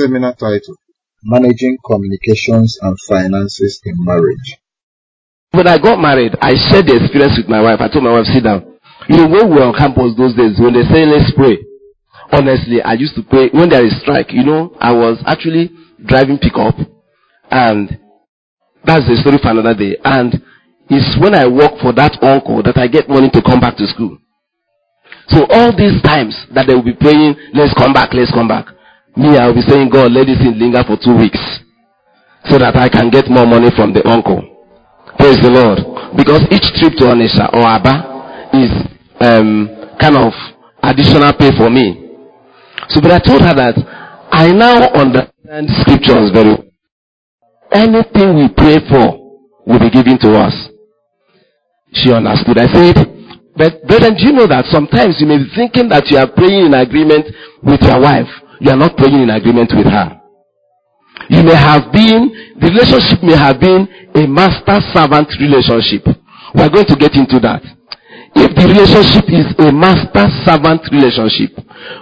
seminar title Managing Communications and Finances in Marriage. When I got married, I shared the experience with my wife. I told my wife, sit down. You know, when we were on campus those days, when they say, let's pray. Honestly, I used to pray. When there is strike, you know, I was actually driving pickup. And that's the story for another day. And it's when I work for that uncle that I get money to come back to school. So all these times that they will be praying, let's come back, let's come back. Me, I will be saying, God, let this thing linger for two weeks. So that I can get more money from the uncle. Praise the Lord. Because each trip to Onitsha or Aba is um, kind of additional pay for me. So, but I told her that I now understand scriptures very well. Anything we pray for will be given to us. She understood. I said, but brethren, do you know that sometimes you may be thinking that you are praying in agreement with your wife. You are not praying in agreement with her. You may have been, the relationship may have been a master servant relationship. We are going to get into that. If the relationship is a master servant relationship,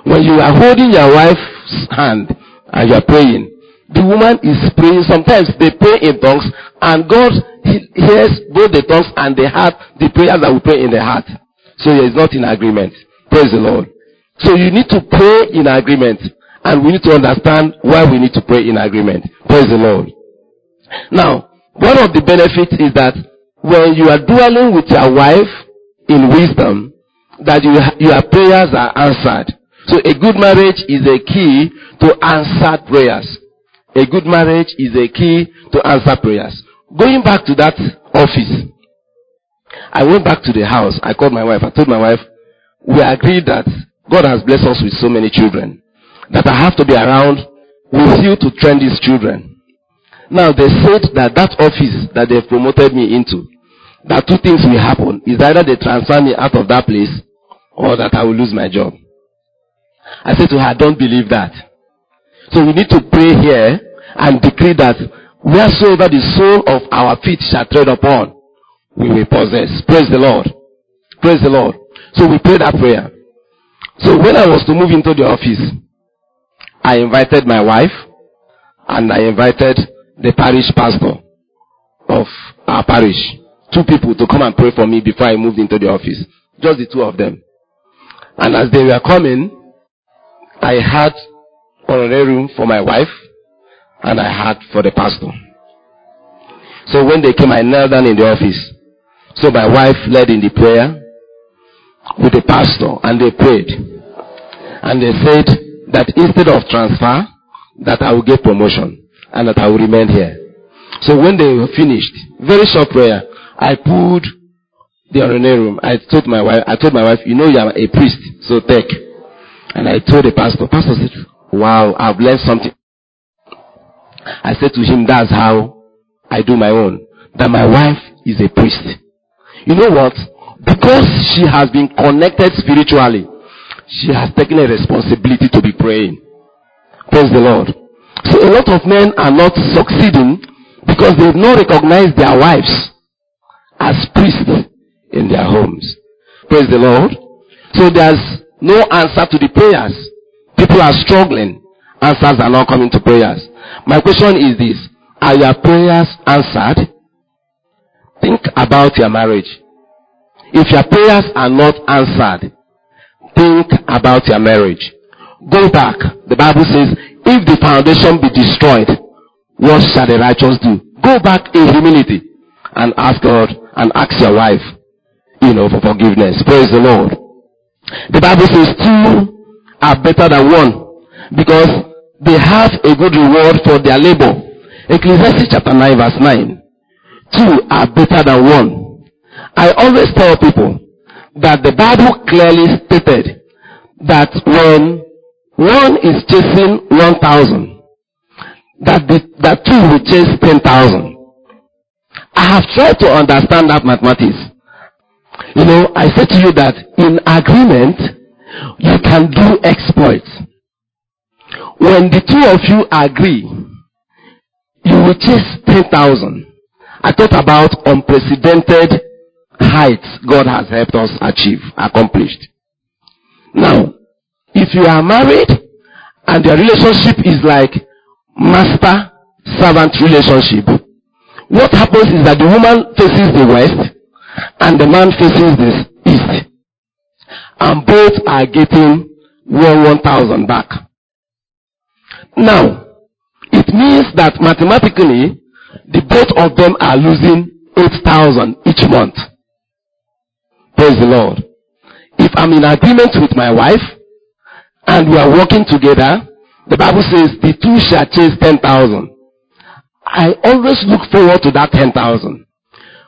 when you are holding your wife's hand and you are praying, the woman is praying. Sometimes they pray in tongues and God hears both the tongues and the heart, the prayers that we pray in the heart. So it's not in agreement. Praise the Lord. So you need to pray in agreement and we need to understand why we need to pray in agreement. Praise the Lord. Now, one of the benefits is that when you are dwelling with your wife in wisdom, that you, your prayers are answered. So a good marriage is a key to answered prayers. A good marriage is a key to answer prayers. Going back to that office, I went back to the house. I called my wife. I told my wife, we agreed that God has blessed us with so many children that I have to be around with you to train these children. Now they said that that office that they've promoted me into, that two things will happen. Is either they transfer me out of that place or that I will lose my job. I said to her, don't believe that. So we need to pray here and decree that wheresoever the sole of our feet shall tread upon, we will possess. Praise the Lord. Praise the Lord. So we prayed that prayer. So when I was to move into the office, I invited my wife and I invited the parish pastor of our parish. Two people to come and pray for me before I moved into the office. Just the two of them. And as they were coming, I had room for my wife and I had for the pastor. So when they came, I knelt down in the office. So my wife led in the prayer with the pastor and they prayed. And they said that instead of transfer, that I will get promotion and that I will remain here. So when they finished, very short prayer, I pulled the room. I told my wife, I told my wife, you know you are a priest, so take. And I told the pastor, pastor said, wow, I've learned something. I said to him, that's how I do my own. That my wife is a priest. You know what? Because she has been connected spiritually, she has taken a responsibility to be praying. Praise the Lord. So a lot of men are not succeeding because they've not recognized their wives as priests in their homes. Praise the Lord. So there's no answer to the prayers. People are struggling. Answers are not coming to prayers. My question is this. Are your prayers answered? Think about your marriage. If your prayers are not answered, think about your marriage. Go back. The Bible says, if the foundation be destroyed, what shall the righteous do? Go back in humility and ask God and ask your wife, you know, for forgiveness. Praise the Lord. The Bible says two are better than one because they have a good reward for their labor. Ecclesiastes chapter 9 verse 9. Two are better than one. I always tell people that the Bible clearly stated that when one is chasing 1,000. That the, that two will chase 10,000. I have tried to understand that mathematics. You know, I said to you that in agreement, you can do exploits. When the two of you agree, you will chase 10,000. I thought about unprecedented heights God has helped us achieve, accomplished. Now, if you are married and your relationship is like master servant relationship. What happens is that the woman faces the west and the man faces the east. And both are getting one one thousand back. Now, it means that mathematically, the both of them are losing eight thousand each month. Praise the Lord. If I'm in agreement with my wife and we are working together, the Bible says the two shall chase ten thousand. I always look forward to that ten thousand.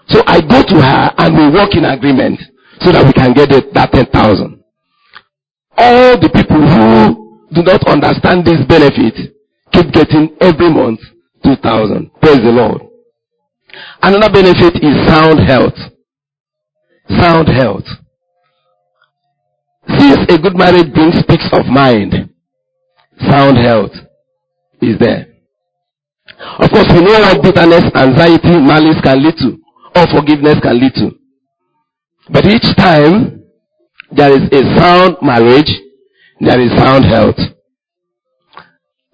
So I go to her and we work in agreement so that we can get it, that ten thousand. All the people who do not understand this benefit keep getting every month two thousand. Praise the Lord. Another benefit is sound health. Sound health. Since a good marriage brings peace of mind, sound health is there. Of course, we know what bitterness, anxiety, malice can lead to, or forgiveness can lead to. But each time there is a sound marriage, there is sound health.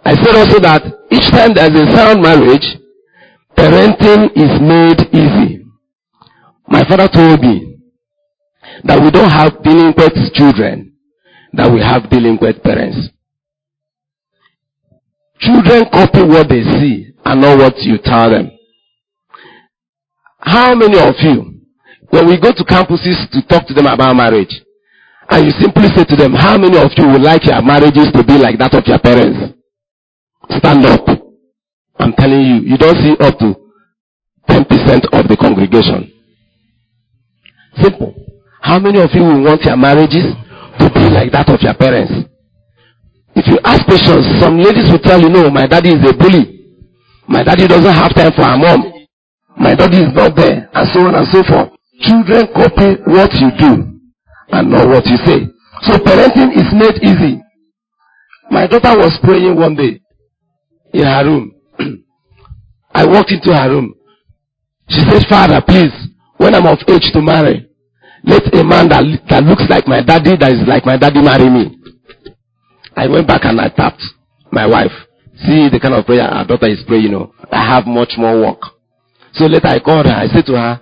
I said also that each time there is a sound marriage, parenting is made easy. My father told me that we don't have delinquent children, that we have delinquent parents. Children copy what they see and not what you tell them. How many of you, when we go to campuses to talk to them about marriage, and you simply say to them, how many of you would like your marriages to be like that of your parents? Stand up. I'm telling you, you don't see up to 10% of the congregation. Simple. How many of you will want your marriages to be like that of your parents? If you ask questions, some ladies will tell you, no, my daddy is a bully. My daddy doesn't have time for her mom. My daddy is not there, and so on and so forth. Children copy what you do and not what you say. So parenting is made easy. My daughter was praying one day in her room. I walked into her room. She said, Father, please, when I'm of age to marry, let a man that, that looks like my daddy, that is like my daddy, marry me. I went back and I tapped my wife. See the kind of prayer our daughter is praying, you know. I have much more work. So later I called her. I said to her,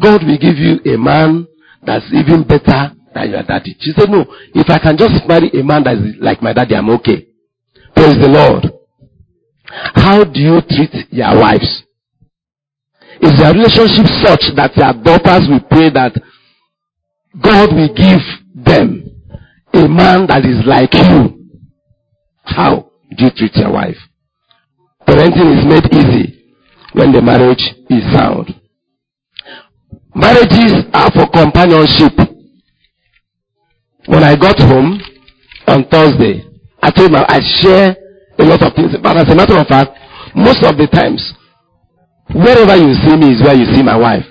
God will give you a man that's even better than your daddy. She said, no, if I can just marry a man that's like my daddy, I'm okay. Praise the Lord. How do you treat your wives? Is your relationship such that your daughters will pray that God will give them a man that is like you? How? do you treat your wife? Parenting is made easy when the marriage is sound. Marriages are for companionship. When I got home on Thursday, I told my I share a lot of things. But as a matter of fact, most of the times, wherever you see me is where you see my wife.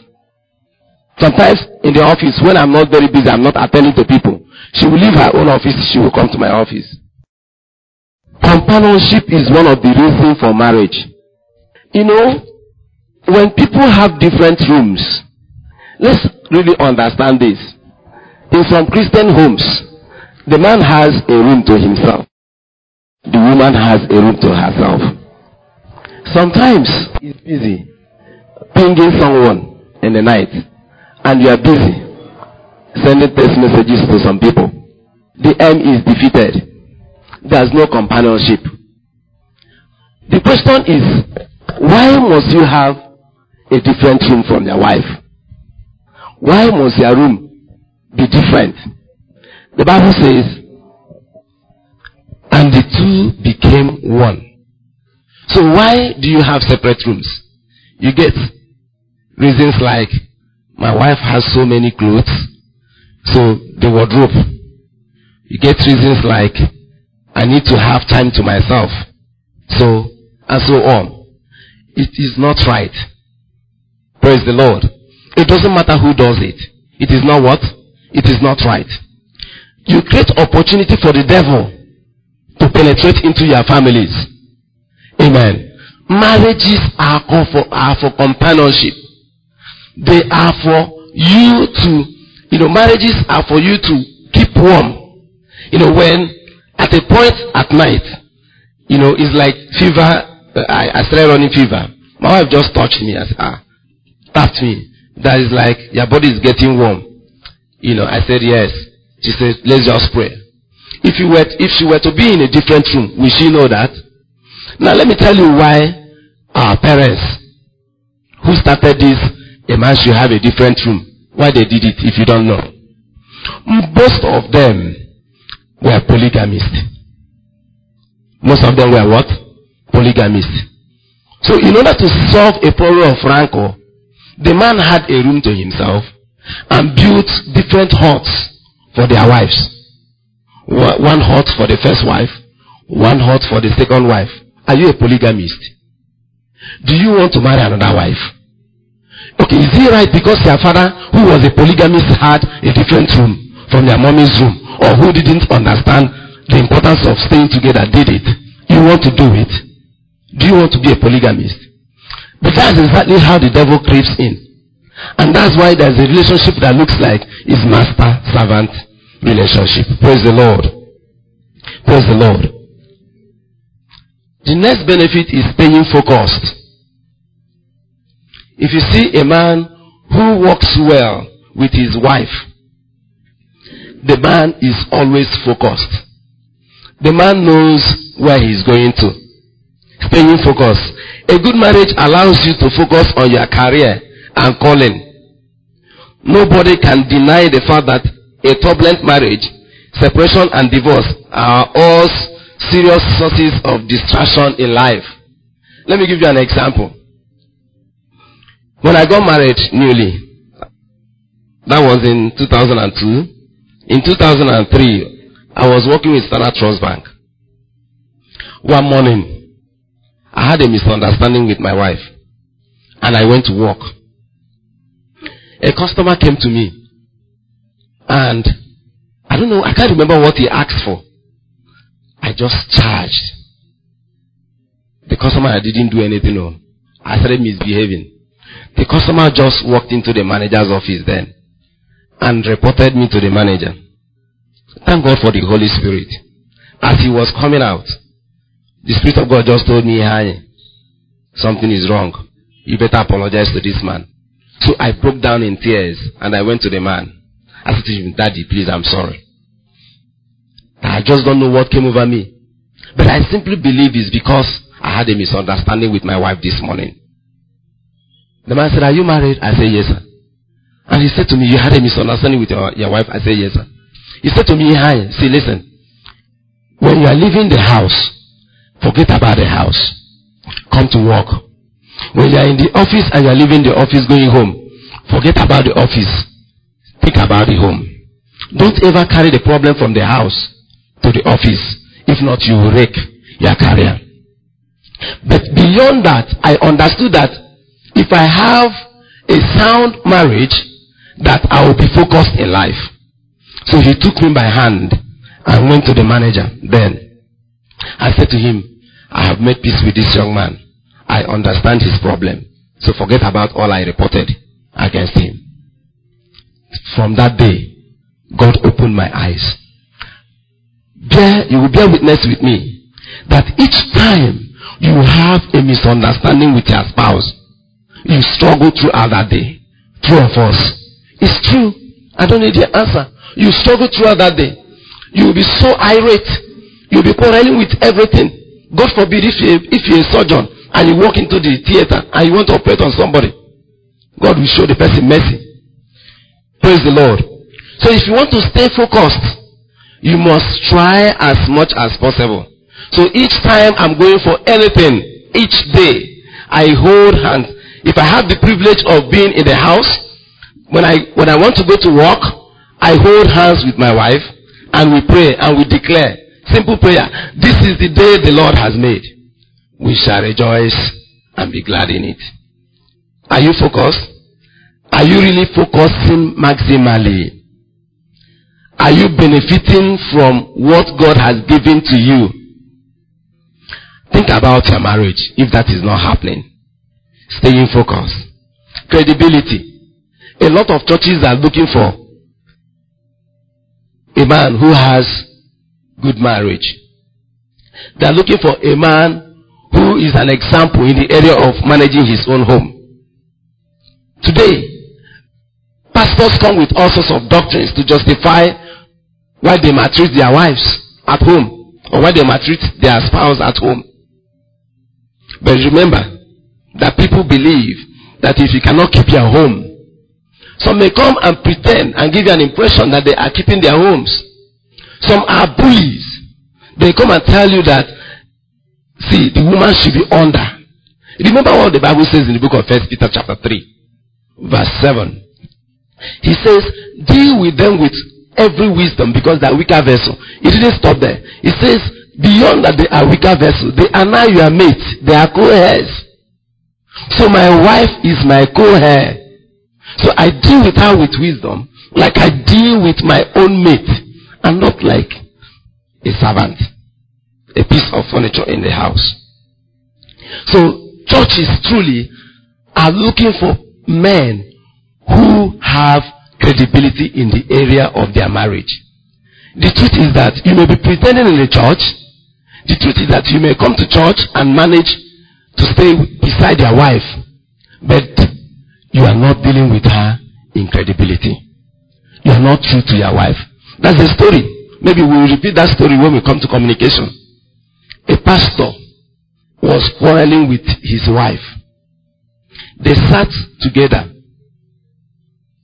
Sometimes in the office, when I'm not very busy, I'm not attending to people. She will leave her own office, she will come to my office. Companionship is one of the reasons for marriage. You know, when people have different rooms, let's really understand this. In some Christian homes, the man has a room to himself. The woman has a room to herself. Sometimes he's busy pinging someone in the night and you are busy sending text messages to some people. The aim is defeated there's no companionship. The question is, why must you have a different room from your wife? Why must your room be different? The Bible says, and the two became one. So why do you have separate rooms? You get reasons like, my wife has so many clothes, so the wardrobe. You get reasons like, I need to have time to myself. So, and so on. It is not right. Praise the Lord. It doesn't matter who does it. It is not what? It is not right. You create opportunity for the devil to penetrate into your families. Amen. Marriages are for, are for companionship. They are for you to, you know, marriages are for you to keep warm. You know, when at a point at night, You know, it's like fever. I, I started running fever. My wife just touched me. Ah, tapped me. That is like your body is getting warm. You know, I said yes. She said, let's just pray. If you were, if she were to be in a different room, will she know that? Now let me tell you why our parents who started this, a man should have a different room. Why they did it if you don't know. Most of them were polygamists. Most of them were what? Polygamists. So in order to solve a problem of rancor, the man had a room to himself and built different huts for their wives. One hut for the first wife, one hut for the second wife. Are you a polygamist? Do you want to marry another wife? Okay, is it right because your father, who was a polygamist, had a different room from their mommy's room, or who didn't understand the importance of staying together, did it? You want to do it? Do you want to be a polygamist? But that's exactly how the devil creeps in. And that's why there's a relationship that looks like is master-servant relationship. Praise the Lord. Praise the Lord. The next benefit is staying focused. If you see a man who works well with his wife, the man is always focused. The man knows where he's going to. Staying focused. A good marriage allows you to focus on your career and calling. Nobody can deny the fact that a turbulent marriage, separation and divorce are all serious sources of distraction in life. Let me give you an example. When I got married newly, that was in 2002. In 2003, I was working with Standard Trust Bank. One morning, I had a misunderstanding with my wife, and I went to work. A customer came to me, and I don't know, I can't remember what he asked for. I just charged. The customer I didn't do anything. No. I started misbehaving. The customer just walked into the manager's office then and reported me to the manager. Thank God for the Holy Spirit. As he was coming out, the Spirit of God just told me, hi, something is wrong. You better apologize to this man. So I broke down in tears and I went to the man. I said to him, Daddy, please, I'm sorry. I just don't know what came over me. But I simply believe it's because I had a misunderstanding with my wife this morning. The man said, Are you married? I said, Yes, sir. And he said to me, You had a misunderstanding with your, your wife? I said, Yes, sir. He said to me, Hi, see, listen. When you are leaving the house, forget about the house. Come to work. When you are in the office and you are leaving the office going home, forget about the office. Think about the home. Don't ever carry the problem from the house to the office. If not, you will wreck your career. But beyond that, I understood that if I have a sound marriage, that I will be focused in life. So he took me by hand and went to the manager. Then I said to him, I have made peace with this young man. I understand his problem. So forget about all I reported against him. From that day, God opened my eyes bear, you will bear witness with me that each time you have a misunderstanding with your spouse, you struggle throughout that day. True of us. It's true. I don't need your answer. You struggle throughout that day. You will be so irate. You'll be quarreling with everything. God forbid if you if you're a surgeon and you walk into the theater and you want to operate on somebody, God will show the person mercy. Praise the Lord. So if you want to stay focused, you must try as much as possible. So each time I'm going for anything, each day, I hold hands. If I have the privilege of being in the house, when I, when I want to go to work, I hold hands with my wife and we pray and we declare simple prayer. This is the day the Lord has made. We shall rejoice and be glad in it. Are you focused? Are you really focusing maximally? Are you benefiting from what God has given to you? Think about your marriage if that is not happening. Staying focused. Credibility. A lot of churches are looking for a man who has good marriage. They are looking for a man who is an example in the area of managing his own home. Today, pastors come with all sorts of doctrines to justify why they maltreat their wives at home or why they maltreat their spouse at home. But remember that people believe that if you cannot keep your home, some may come and pretend and give you an impression that they are keeping their homes. Some are bullies. They come and tell you that, see, the woman should be under. Remember what the Bible says in the book of First Peter chapter 3, verse 7. He says, deal with them with every wisdom because they are weaker vessel. He didn't stop there. He says, beyond that they are weaker vessel, they are now your mates. They are co-heirs. So my wife is my co-heir. So I deal with her with wisdom, like I deal with my own mate, and not like a servant, a piece of furniture in the house. So churches truly are looking for men who have credibility in the area of their marriage. The truth is that you may be pretending in the church. The truth is that you may come to church and manage to stay beside your wife, but you are not dealing with her in credibility. You are not true to your wife. That's the story. Maybe we'll repeat that story when we come to communication. A pastor was quarreling with his wife. They sat together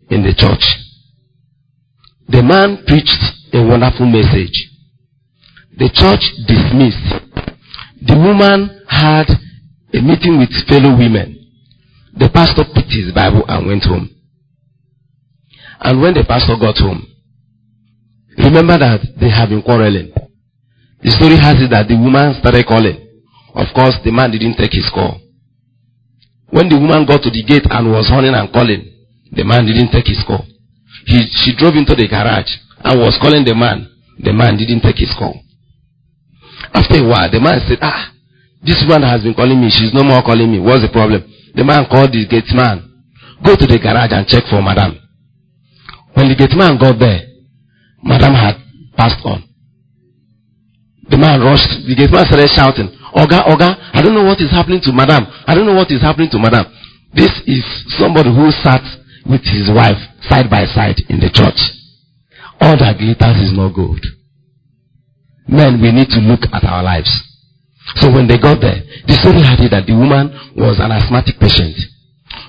in the church. The man preached a wonderful message. The church dismissed. The woman had a meeting with fellow women. The pastor picked his Bible and went home. And when the pastor got home, remember that they have been quarreling. The story has it that the woman started calling. Of course, the man didn't take his call. When the woman got to the gate and was horning and calling, the man didn't take his call. He, she drove into the garage and was calling the man. The man didn't take his call. After a while, the man said, ah, this woman has been calling me. She's no more calling me. What's the problem? The man called the gate man. Go to the garage and check for madam. When the gate man got there, madam had passed on. The man rushed. The gate man started shouting, Oga, Oga, I don't know what is happening to madam. I don't know what is happening to madam. This is somebody who sat with his wife side by side in the church. All that glitters is not gold. Men, we need to look at our lives. So when they got there, the story had it that the woman was an asthmatic patient.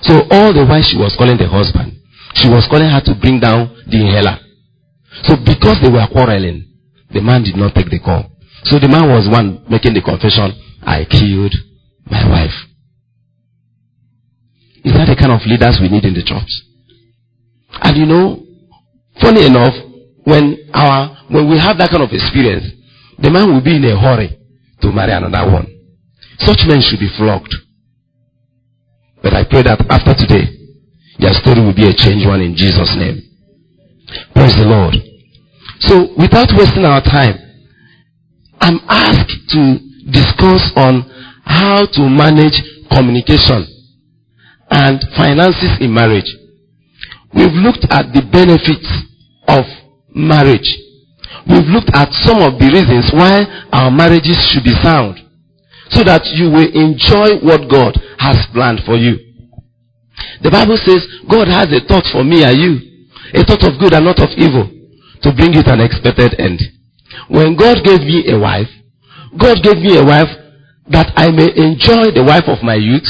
So all the while she was calling the husband, she was calling her to bring down the inhaler. So because they were quarreling, the man did not take the call. So the man was one making the confession, I killed my wife. Is that the kind of leaders we need in the church? And you know, funny enough, when our when we have that kind of experience, the man will be in a hurry to marry another one. Such men should be flogged. But I pray that after today, your story will be a changed one in Jesus' name. Praise the Lord. So, without wasting our time, I'm asked to discuss on how to manage communication and finances in marriage. We've looked at the benefits of marriage we've looked at some of the reasons why our marriages should be sound. So that you will enjoy what God has planned for you. The Bible says God has a thought for me and you. A thought of good and not of evil. To bring to an expected end. When God gave me a wife, God gave me a wife that I may enjoy the wife of my youth.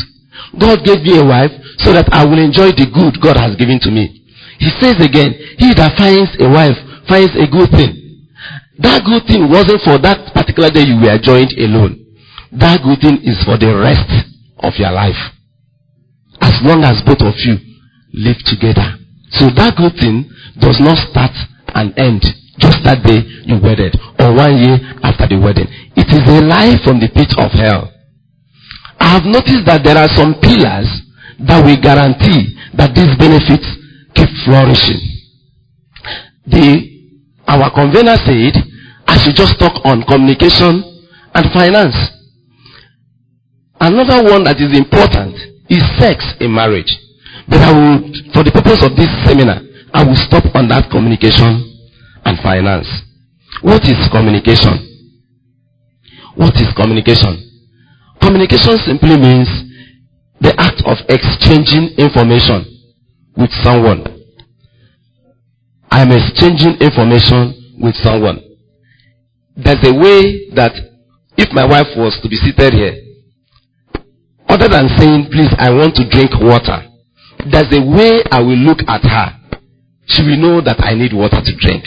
God gave me a wife so that I will enjoy the good God has given to me. He says again, he that finds a wife finds a good thing that good thing wasn't for that particular day you were joined alone. That good thing is for the rest of your life. As long as both of you live together. So that good thing does not start and end just that day you wedded or one year after the wedding. It is a life from the pit of hell. I have noticed that there are some pillars that will guarantee that these benefits keep flourishing. The our convener said, I should just talk on communication and finance. Another one that is important is sex in marriage. But I will, for the purpose of this seminar, I will stop on that communication and finance. What is communication? What is communication? Communication simply means the act of exchanging information with someone. I'm exchanging information with someone. There's a way that if my wife was to be seated here, other than saying, please, I want to drink water, there's a way I will look at her. She will know that I need water to drink.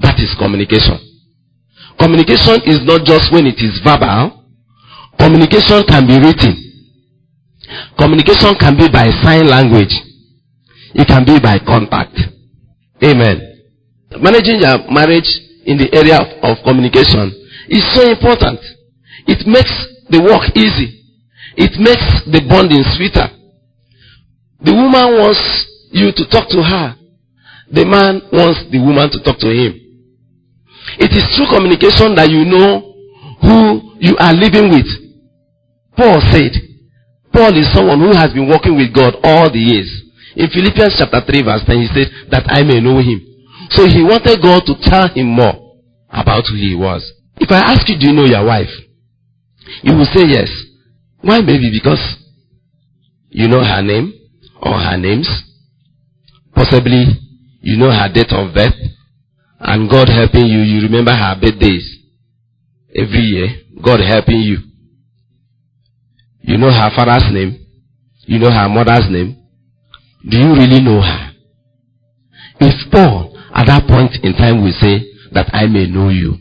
That is communication. Communication is not just when it is verbal. Communication can be written. Communication can be by sign language. It can be by contact. Amen. Managing your marriage in the area of, of communication is so important. It makes the work easy. It makes the bonding sweeter. The woman wants you to talk to her. The man wants the woman to talk to him. It is through communication that you know who you are living with. Paul said, Paul is someone who has been working with God all the years. In Philippians chapter 3 verse 10, he said, that I may know him. So he wanted God to tell him more about who he was. If I ask you, do you know your wife? You will say yes. Why? Maybe because you know her name or her names. Possibly you know her date of birth. And God helping you, you remember her birthdays. Every year, God helping you. You know her father's name. You know her mother's name. Do you really know her? If Paul at that point in time we say that I may know you,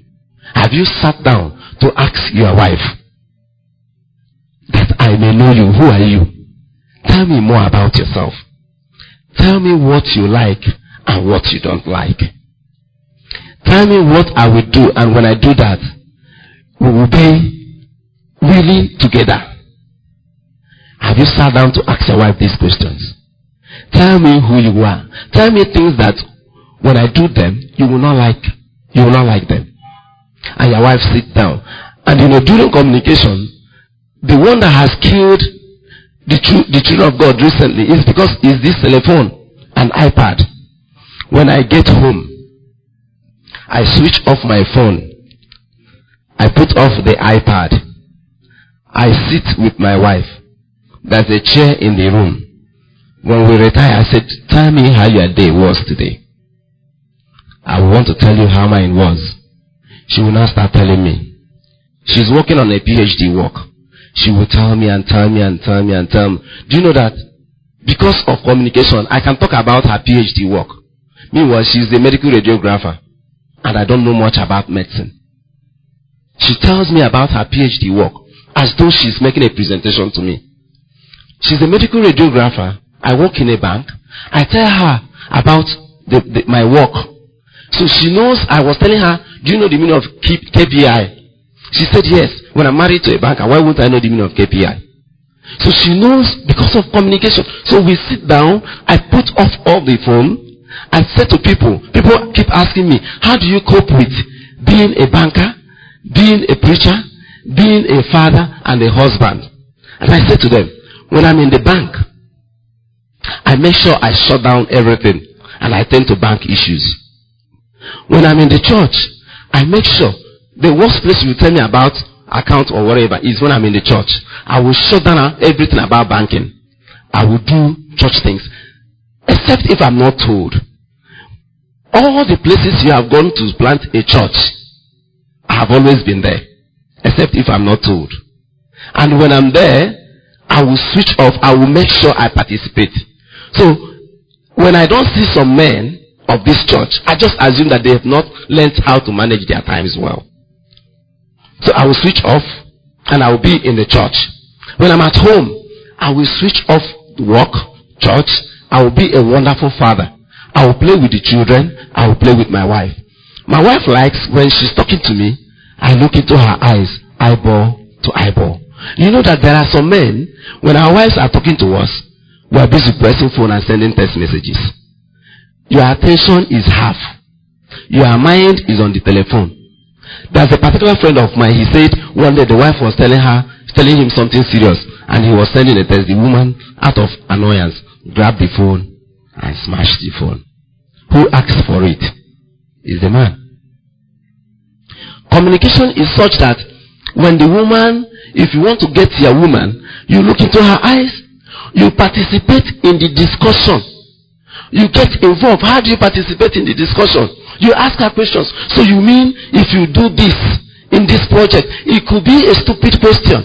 have you sat down to ask your wife that I may know you? Who are you? Tell me more about yourself. Tell me what you like and what you don't like. Tell me what I will do and when I do that, we will be really together. Have you sat down to ask your wife these questions? Tell me who you are. Tell me things that when I do them, you will not like. You will not like them. And your wife sit down. And you know, during communication, the one that has killed the, true, the children of God recently is because is this telephone and iPad. When I get home, I switch off my phone. I put off the iPad. I sit with my wife. There's a chair in the room. When we retire, I said, tell me how your day was today. I want to tell you how mine was. She will now start telling me. She's working on a PhD work. She will tell me and tell me and tell me and tell me. Do you know that? Because of communication, I can talk about her PhD work. Meanwhile, she's a medical radiographer. And I don't know much about medicine. She tells me about her PhD work as though she's making a presentation to me. She's a medical radiographer I work in a bank. I tell her about the, the, my work. So she knows I was telling her, do you know the meaning of KPI? She said yes. When I'm married to a banker, why won't I know the meaning of KPI? So she knows because of communication. So we sit down, I put off all the phone, I said to people, people keep asking me, how do you cope with being a banker, being a preacher, being a father and a husband? And I said to them, when I'm in the bank, I make sure I shut down everything and I tend to bank issues. When I'm in the church, I make sure the worst place you tell me about account or whatever is when I'm in the church. I will shut down everything about banking. I will do church things. Except if I'm not told. All the places you have gone to plant a church, I have always been there. Except if I'm not told. And when I'm there, I will switch off. I will make sure I participate. So, when I don't see some men of this church, I just assume that they have not learned how to manage their times well. So I will switch off and I will be in the church. When I'm at home, I will switch off work, church. I will be a wonderful father. I will play with the children. I will play with my wife. My wife likes when she's talking to me, I look into her eyes, eyeball to eyeball. You know that there are some men, when our wives are talking to us, we are busy pressing phone and sending text messages. Your attention is half. Your mind is on the telephone. There's a particular friend of mine, he said one day the wife was telling her, telling him something serious, and he was sending a text. The woman, out of annoyance, grabbed the phone and smashed the phone. Who asked for it? Is the man. Communication is such that when the woman, if you want to get your woman, you look into her eyes, you participate in the discussion. You get involved. How do you participate in the discussion? You ask her questions. So you mean if you do this in this project, it could be a stupid question,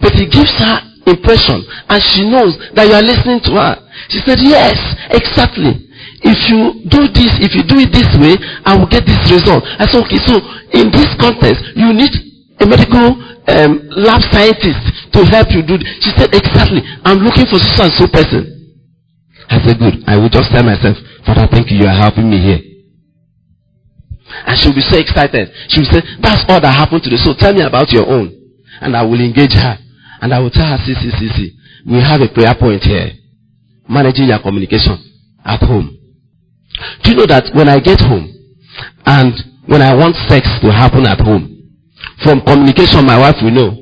but it gives her impression and she knows that you are listening to her. She said, yes, exactly. If you do this, if you do it this way, I will get this result. I said, okay, so in this context, you need a medical um, lab scientist to help you do. She said, exactly. I'm looking for so and so person. I said, good. I will just tell myself, Father, thank you. You are helping me here. And she'll be so excited. She'll say, that's all that happened today. So tell me about your own. And I will engage her. And I will tell her, see, see, see, see. We have a prayer point here. Managing your communication at home. Do you know that when I get home and when I want sex to happen at home, from communication, my wife will know.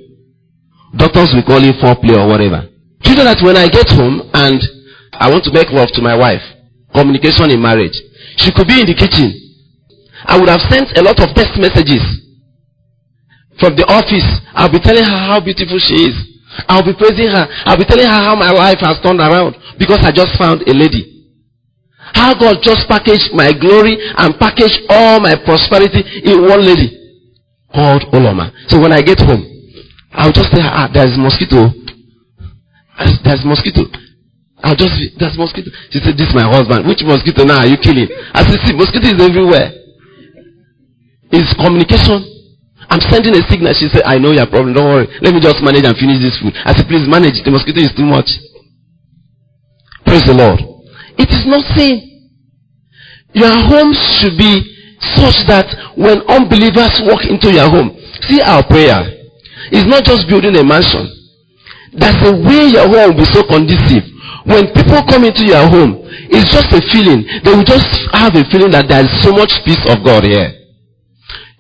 Doctors will call it foreplay or whatever. Do you know that when I get home and I want to make love to my wife, communication in marriage, she could be in the kitchen. I would have sent a lot of text messages from the office. I'll be telling her how beautiful she is. I'll be praising her. I'll be telling her how my life has turned around because I just found a lady. How God just packaged my glory and packaged all my prosperity in one lady called Oloma. So when I get home, I'll just say, ah, there's mosquito. There's mosquito. I'll just, there's mosquito. She said, this is my husband. Which mosquito now are you killing? I said, see, mosquito is everywhere. It's communication. I'm sending a signal. She said, I know your problem. Don't worry. Let me just manage and finish this food. I said, please manage. The mosquito is too much. Praise the Lord. It is not sin. Your home should be such that when unbelievers walk into your home, see our prayer. It's not just building a mansion. That's the way your home will be so conducive. When people come into your home, it's just a feeling. They will just have a feeling that there is so much peace of God here.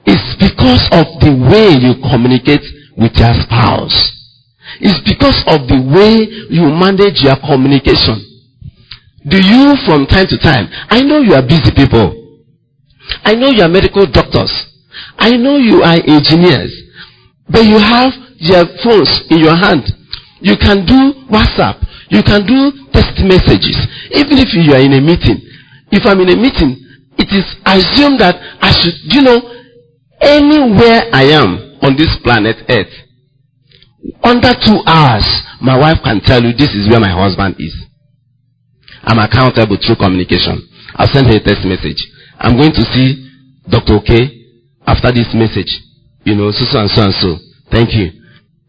It's because of the way you communicate with your spouse. It's because of the way you manage your communication. Do you from time to time, I know you are busy people. I know you are medical doctors. I know you are engineers. But you have your phones in your hand. You can do WhatsApp. You can do text messages. Even if you are in a meeting. If I'm in a meeting, it is assumed that I should, you know, anywhere I am on this planet Earth, under two hours, my wife can tell you this is where my husband is. I'm accountable through communication. I'll send her a text message. I'm going to see Dr. OK after this message. You know, so, so and so and so. Thank you.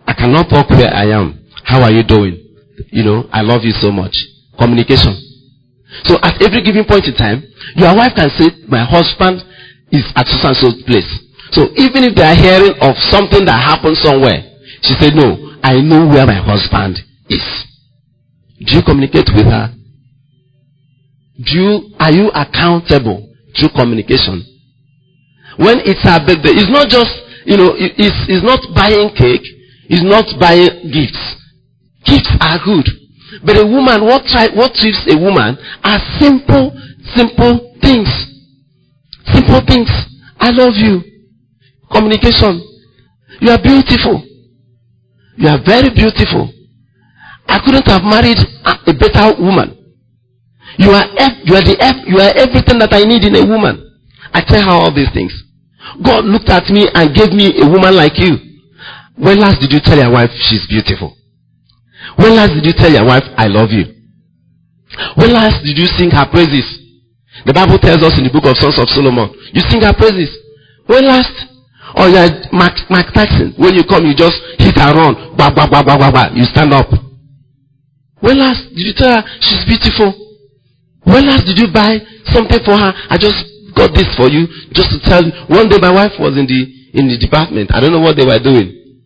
I cannot talk where I am. How are you doing? You know, I love you so much. Communication. So at every given point in time, your wife can say, my husband is at so and so place. So even if they are hearing of something that happened somewhere, she said, no, I know where my husband is. Do you communicate with her? Do you, are you accountable through communication. When it's her birthday, it's not just, you know, it's, it's not buying cake, it's not buying gifts. Gifts are good. But a woman, what, try, what a woman are simple, simple things. Simple things. I love you. Communication. You are beautiful. You are very beautiful. I couldn't have married a, better woman. You are, you are the you are everything that I need in a woman. I tell her all these things. God looked at me and gave me a woman like you. When last did you tell your wife she's beautiful? When last did you tell your wife I love you? When last did you sing her praises? The Bible tells us in the book of Songs of Solomon, you sing her praises. When last? Or you're Mark, Mark Tyson. When you come, you just hit her run. Bah, bah, bah, bah, bah, bah. You stand up. When last did you tell her she's beautiful? When last did you buy something for her? I just got this for you just to tell you. One day my wife was in the in the department. I don't know what they were doing.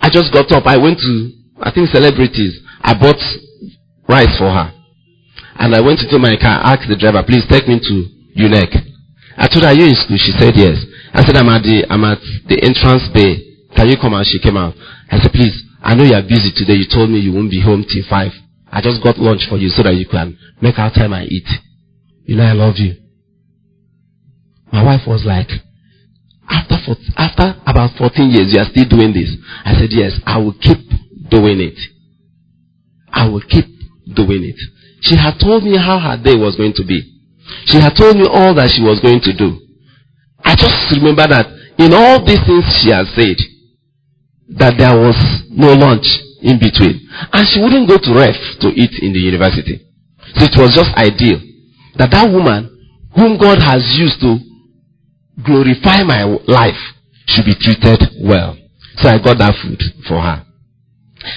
I just got up. I went to I think celebrities. I bought rice for her. And I went into my car, asked the driver, please take me to UNEC. I told her, are you in school? She said yes. I said, I'm at the I'm at the entrance bay. Can you come out? She came out. I said, please, I know you are busy today. You told me you won't be home till five. I just got lunch for you so that you can make our time and eat. You know I love you. My wife was like, after, after about 14 years, you are still doing this. I said, yes, I will keep doing it. I will keep doing it. She had told me how her day was going to be. She had told me all that she was going to do. I just remember that in all these things she had said, that there was no lunch in between. And she wouldn't go to ref to eat in the university. So it was just ideal that that woman whom God has used to glorify my life should be treated well. So I got that food for her.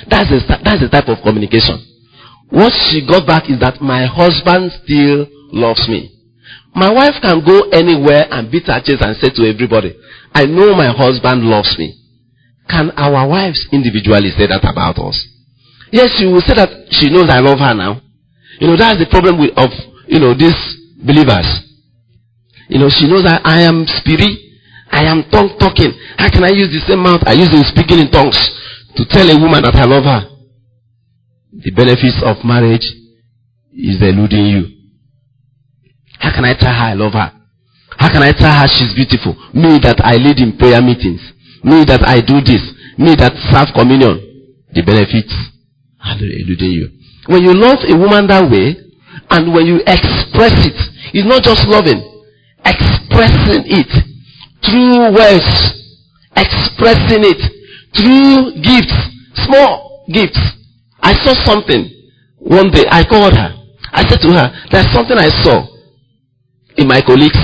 That's the, that's the type of communication. What she got back is that my husband still loves me. My wife can go anywhere and beat her chest and say to everybody, I know my husband loves me. Can our wives individually say that about us? Yes, she will say that she knows I love her now. You know, that's the problem with, of, you know, these believers. You know, she knows that I am spirit. I am tongue talking. How can I use the same mouth I use in speaking in tongues to tell a woman that I love her? The benefits of marriage is eluding you. How can I tell her I love her? How can I tell her she's beautiful? Me that I lead in prayer meetings. Me that I do this. Me that serve communion. The benefits are eluding you. When you love a woman that way, and when you express it, it's not just loving, expressing it through words, expressing it through gifts, small gifts. I saw something one day. I called her. I said to her, There's something I saw in my colleagues.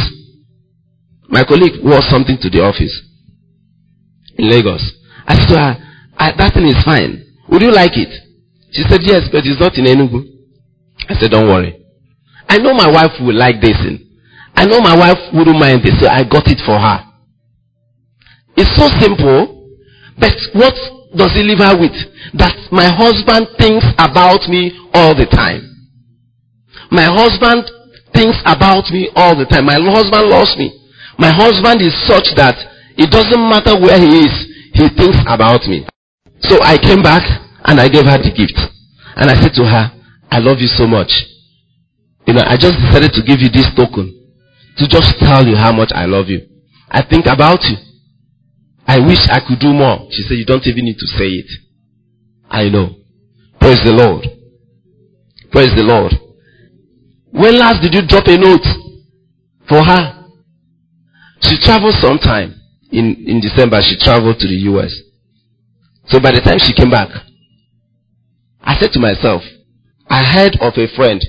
My colleague wore something to the office in Lagos. I said to her, That thing is fine. Would you like it? She said, Yes, but it's not in Enugu. I said, Don't worry. I know my wife will like this. Thing. I know my wife wouldn't mind this, so I got it for her. It's so simple, but what does he leave her with? That my husband thinks about me all the time. My husband thinks about me all the time. My husband loves me. My husband is such that it doesn't matter where he is, he thinks about me. So I came back and I gave her the gift. And I said to her, I love you so much. You know, I just decided to give you this token to just tell you how much I love you. I think about you. I wish I could do more. She said, You don't even need to say it. I know. Praise the Lord. Praise the Lord. When last did you drop a note for her? She traveled sometime in, in December. She traveled to the US. So by the time she came back, I said to myself, I heard of a friend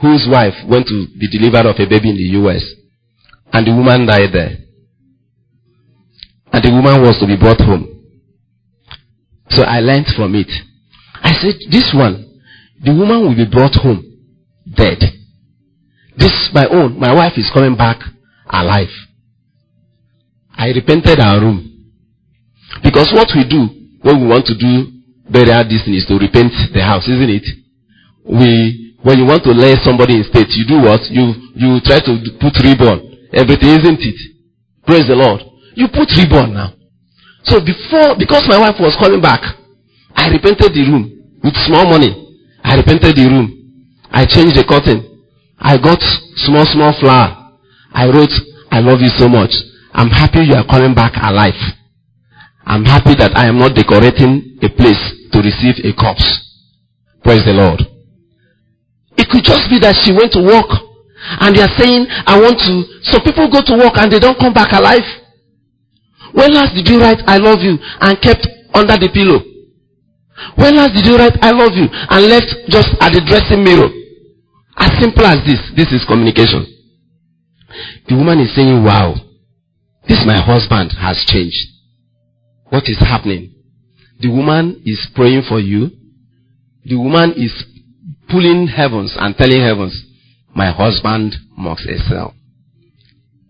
whose wife went to be delivered of a baby in the US. And the woman died there. And the woman was to be brought home. So I learned from it. I said, this one, the woman will be brought home dead. This, my own, my wife is coming back alive. I repented our room. Because what we do when we want to do burial this thing is to repent the house, isn't it? We, when you want to lay somebody in state, you do what? You, you try to put ribbon. Everything, isn't it? Praise the Lord. You put ribbon now. So before, because my wife was coming back, I repainted the room with small money. I repainted the room. I changed the curtain. I got small, small flower. I wrote, I love you so much. I'm happy you are coming back alive. I'm happy that I am not decorating a place to receive a corpse. Praise the Lord. It could just be that she went to work and they are saying, I want to. So people go to work and they don't come back alive. When last did you write, I love you and kept under the pillow? When last did you write, I love you and left just at the dressing mirror? As simple as this. This is communication. The woman is saying, wow, this my husband has changed. What is happening? The woman is praying for you. The woman is pulling heavens and telling heavens, my husband must excel.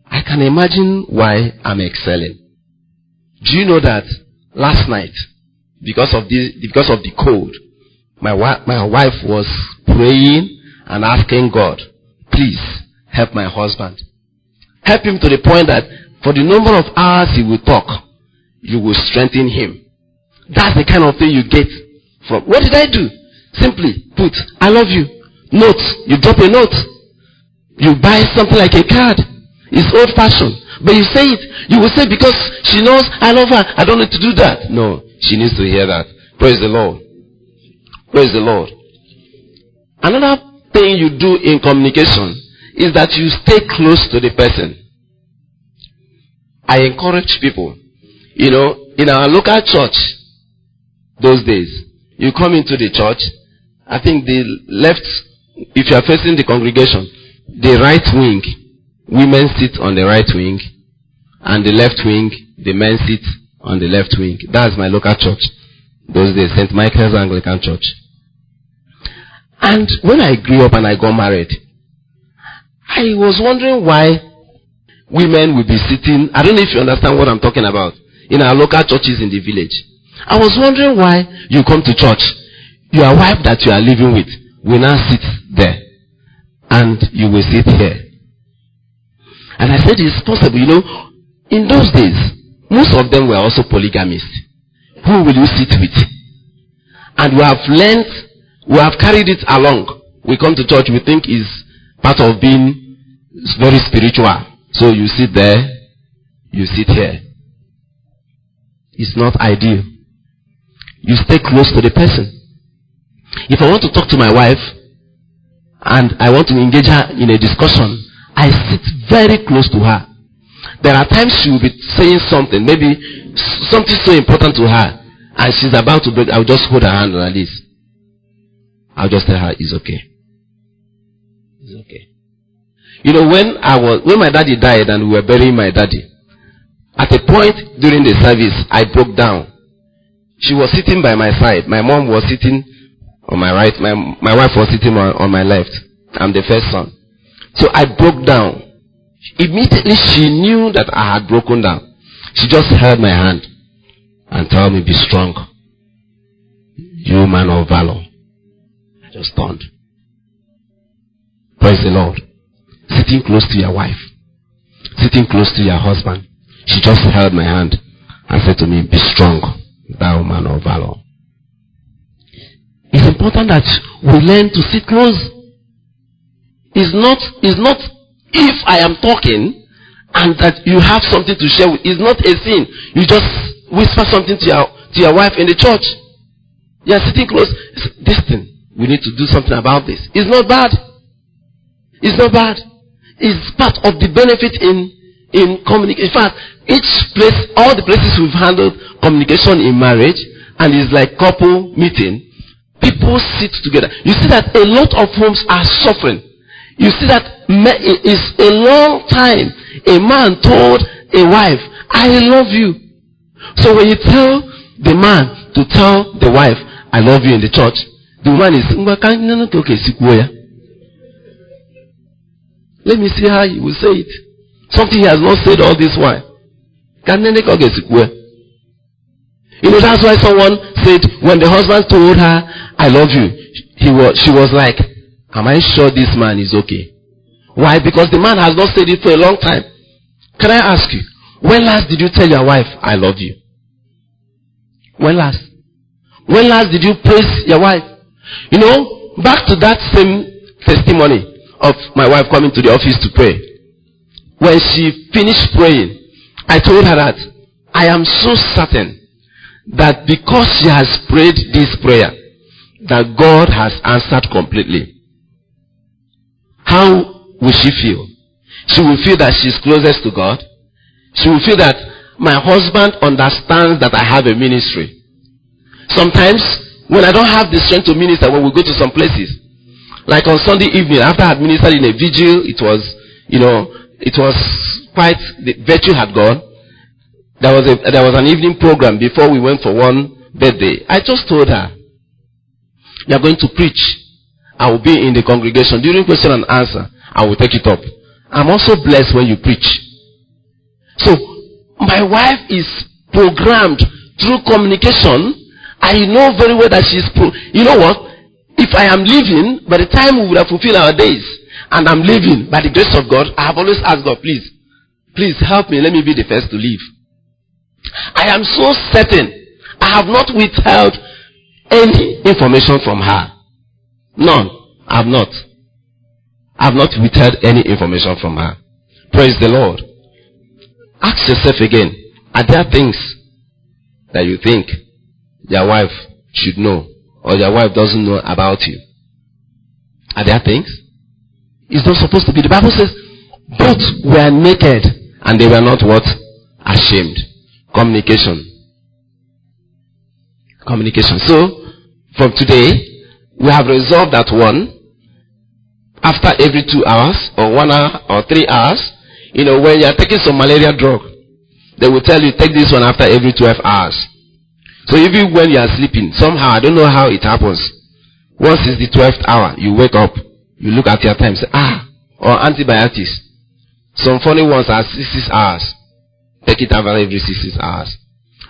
I can imagine why I'm excelling. Do you know that last night, because of the, because of the cold, my, wa- my wife was praying and asking God, please help my husband. Help him to the point that for the number of hours he will talk, you will strengthen him. That's the kind of thing you get from. What did I do? Simply put, I love you. Note. You drop a note. You buy something like a card. It's old fashioned. But you say it, you will say because she knows I love her, I don't need to do that. No, she needs to hear that. Praise the Lord. Praise the Lord. Another thing you do in communication is that you stay close to the person. I encourage people, you know, in our local church, those days, you come into the church, I think the left, if you are facing the congregation, the right wing, women sit on the right wing, and the left wing, the men sit on the left wing. That's my local church. Those days, St. Michael's Anglican Church. And when I grew up and I got married, I was wondering why women would be sitting, I don't know if you understand what I'm talking about, in our local churches in the village. I was wondering why you come to church, your wife that you are living with will now sit there, and you will sit here. And I said it's possible, you know, in those days, most of them were also polygamists. Who will you sit with? And we have learned we have carried it along. We come to church, we think is part of being very spiritual. So you sit there, you sit here. It's not ideal. You stay close to the person. If I want to talk to my wife and I want to engage her in a discussion, I sit very close to her. There are times she will be saying something, maybe something so important to her, and she's about to break. I'll just hold her hand like this. I'll just tell her it's okay. It's okay. You know, when I was when my daddy died and we were burying my daddy, at a point during the service, I broke down. She was sitting by my side. My mom was sitting on my right. My my wife was sitting on, on my left. I'm the first son. So I broke down. Immediately she knew that I had broken down. She just held my hand and told me, be strong. You man of valor I just turned. Praise the Lord. Sitting close to your wife, sitting close to your husband, she just held my hand and said to me, Be strong, thou man of valor. It's important that we learn to sit close. It's not, it's not if I am talking and that you have something to share with, it's not a sin. You just whisper something to your, to your wife in the church. You are sitting close. This thing, we need to do something about this. It's not bad. It's not bad. It's part of the benefit in, in communication. In fact, each place, all the places we've handled communication in marriage, and it's like couple meeting, people sit together. You see that a lot of homes are suffering. You see that it's a long time a man told a wife, I love you. So when you tell the man to tell the wife, I love you in the church, the woman is ya. Let me see how you will say it. Something he has not said all this while. You know that's why someone said when the husband told her i love you he was she was like am i sure this man is okay? Why? Because the man has not said it for a long time. Can i ask you when last did you tell your wife i love you when last? When last did you praise your wife? You know, back to that same testimony of my wife coming to the office to pray. When she finished praying, I told her that I am so certain that because she has prayed this prayer, that God has answered completely. How will she feel? She will feel that she's closest to God. She will feel that my husband understands that I have a ministry. Sometimes when I don't have the strength to minister, when we go to some places, like on Sunday evening, after I had ministered in a vigil, it was, you know, it was quite, the virtue had gone. There was a, there was an evening program before we went for one birthday. I just told her, you are going to preach. I will be in the congregation. During question and answer, I will take it up. I'm also blessed when you preach. So, my wife is programmed through communication I know very well that she's pro. You know what? If I am leaving, by the time we would have fulfilled our days, and I'm leaving by the grace of God, I have always asked God, please, please help me. Let me be the first to leave. I am so certain. I have not withheld any information from her. None. I have not. I have not withheld any information from her. Praise the Lord. Ask yourself again, are there things that you think your wife should know or your wife doesn't know about you? Are there things? It's not supposed to be. The Bible says both were naked and they were not what? Ashamed. Communication. Communication. So, from today, we have resolved that one, after every two hours, or one hour, or three hours, you know, when you are taking some malaria drug, they will tell you, take this one after every 12 hours. So even when you are sleeping, somehow, I don't know how it happens. Once it's the 12th hour, you wake up, you look at your time, say, ah, or antibiotics. Some funny ones are 6 hours. Take it after every 6 hours.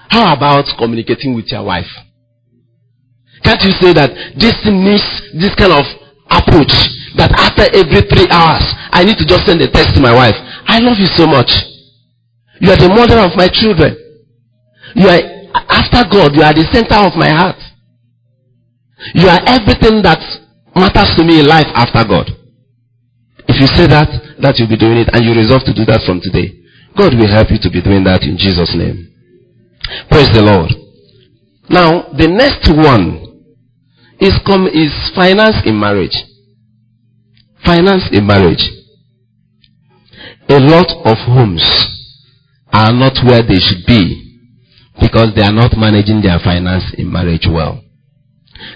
How about communicating with your wife? Can't you say that this needs this kind of approach that after every three hours, I need to just send a text to my wife. I love you so much. You are the mother of my children. You are, after God, you are the center of my heart. You are everything that matters to me in life after God. If you say that, that you'll be doing it and you resolve to do that from today. God will help you to be doing that in Jesus' name. Praise the Lord. Now, the next one is, com- is finance in marriage. Finance in marriage. A lot of homes are not where they should be because they are not managing their finance in marriage well.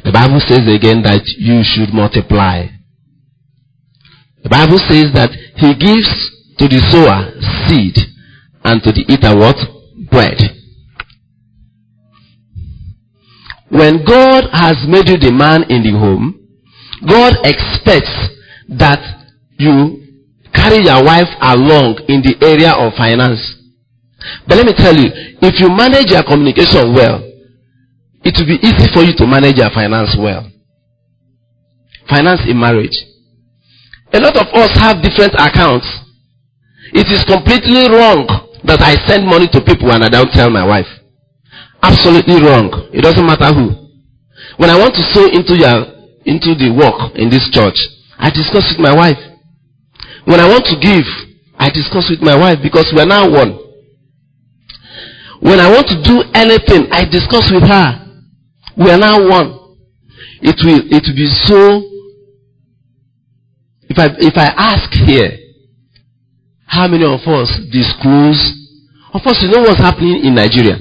The Bible says again that you should multiply. The Bible says that he gives to the sower seed and to the eater what? Bread. When God has made you the man in the home, God expects that you carry your wife along in the area of finance. But let me tell you, if you manage your communication well, it will be easy for you to manage your finance well. Finance in marriage. A lot of us have different accounts. It is completely wrong that I send money to people and I don't tell my wife. Absolutely wrong. It doesn't matter who. When I want to sow into your into the work in this church, I discuss with my wife. When I want to give, I discuss with my wife because we are now one. When I want to do anything, I discuss with her. We are now one. It will it will be so if I if I ask here how many of us disclose of course you know what's happening in Nigeria.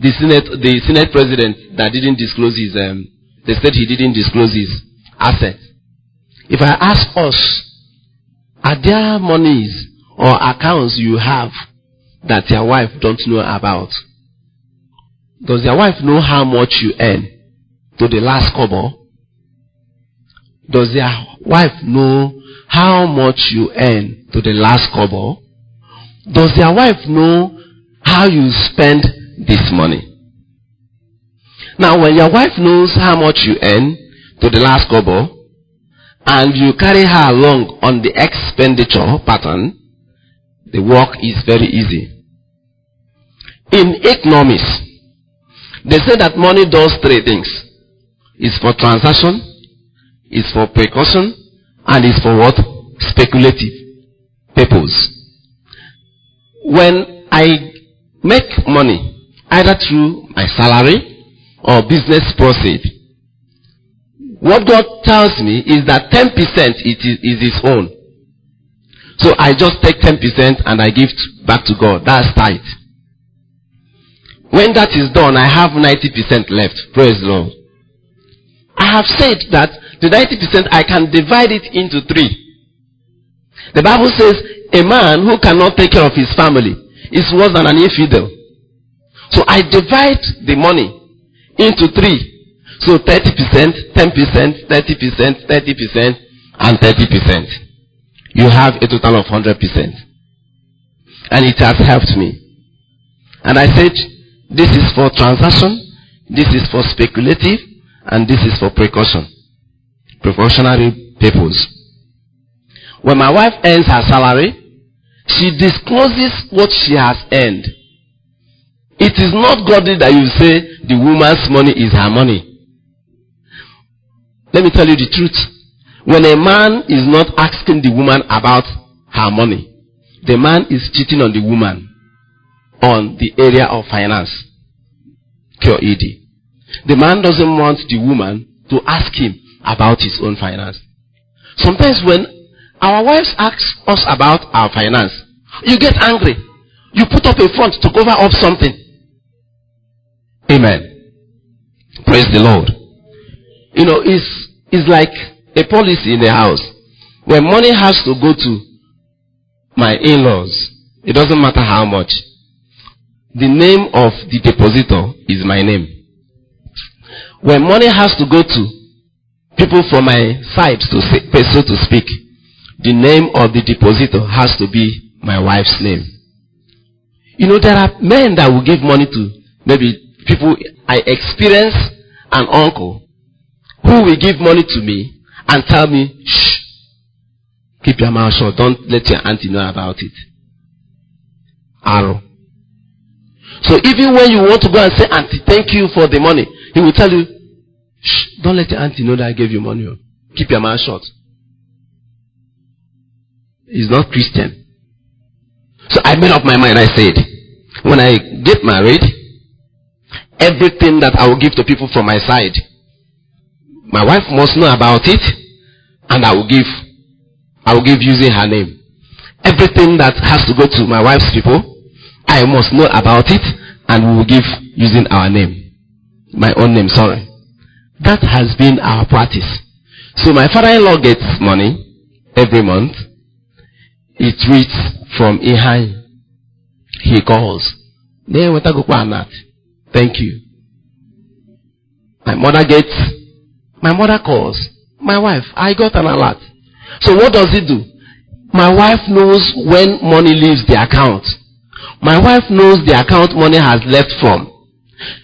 The Senate the Senate president that didn't disclose his um, they said he didn't disclose his assets. If I ask us, are there monies or accounts you have that your wife don't know about? Does your wife know how much you earn to the last kobo? Does your wife know how much you earn to the last kobo? Does your wife know how you spend this money? Now, when your wife knows how much you earn to the last kobo, and you carry her along on the expenditure pattern, the work is very easy. In economics, they say that money does three things. It's for transaction, it's for precaution, and it's for what? Speculative purpose. When I make money, either through my salary or business proceed, what God tells me is that 10% it is, is His own. So I just take 10% and I give back to God. That's tight. When that is done, I have 90% left. Praise the Lord. I have said that the 90% I can divide it into three. The Bible says a man who cannot take care of his family is worse than an infidel. So I divide the money into three. So 30%, 10%, 30%, 30%, and 30%. You have a total of 100%. And it has helped me. And I said, this is for transaction, this is for speculative, and this is for precaution. Precautionary purpose. When my wife earns her salary, she discloses what she has earned. It is not godly that you say the woman's money is her money. Let me tell you the truth. When a man is not asking the woman about her money, the man is cheating on the woman on the area of finance. QED. The man doesn't want the woman to ask him about his own finance. Sometimes when our wives ask us about our finance, you get angry. You put up a front to cover up something. Amen. Praise the Lord. You know, it's, it's like a policy in the house. When money has to go to my in-laws, it doesn't matter how much. The name of the depositor is my name. When money has to go to people from my side, to say, so to speak, the name of the depositor has to be my wife's name. You know, there are men that will give money to maybe people. I experience an uncle who will give money to me and tell me, shh, keep your mouth shut. Don't let your auntie know about it. Arrow. So even when you want to go and say, auntie, thank you for the money, he will tell you, shh, don't let your auntie know that I gave you money. Keep your mouth shut. He's not Christian. So I made up my mind. I said, when I get married, everything that I will give to people from my side, my wife must know about it, and I will give. I will give using her name. Everything that has to go to my wife's people, I must know about it, and we will give using our name. My own name, sorry. That has been our practice. So my father-in-law gets money every month. He reads from Ihai. He calls. Thank you. My mother gets my mother calls. My wife, I got an alert. So what does it do? My wife knows when money leaves the account. My wife knows the account money has left from.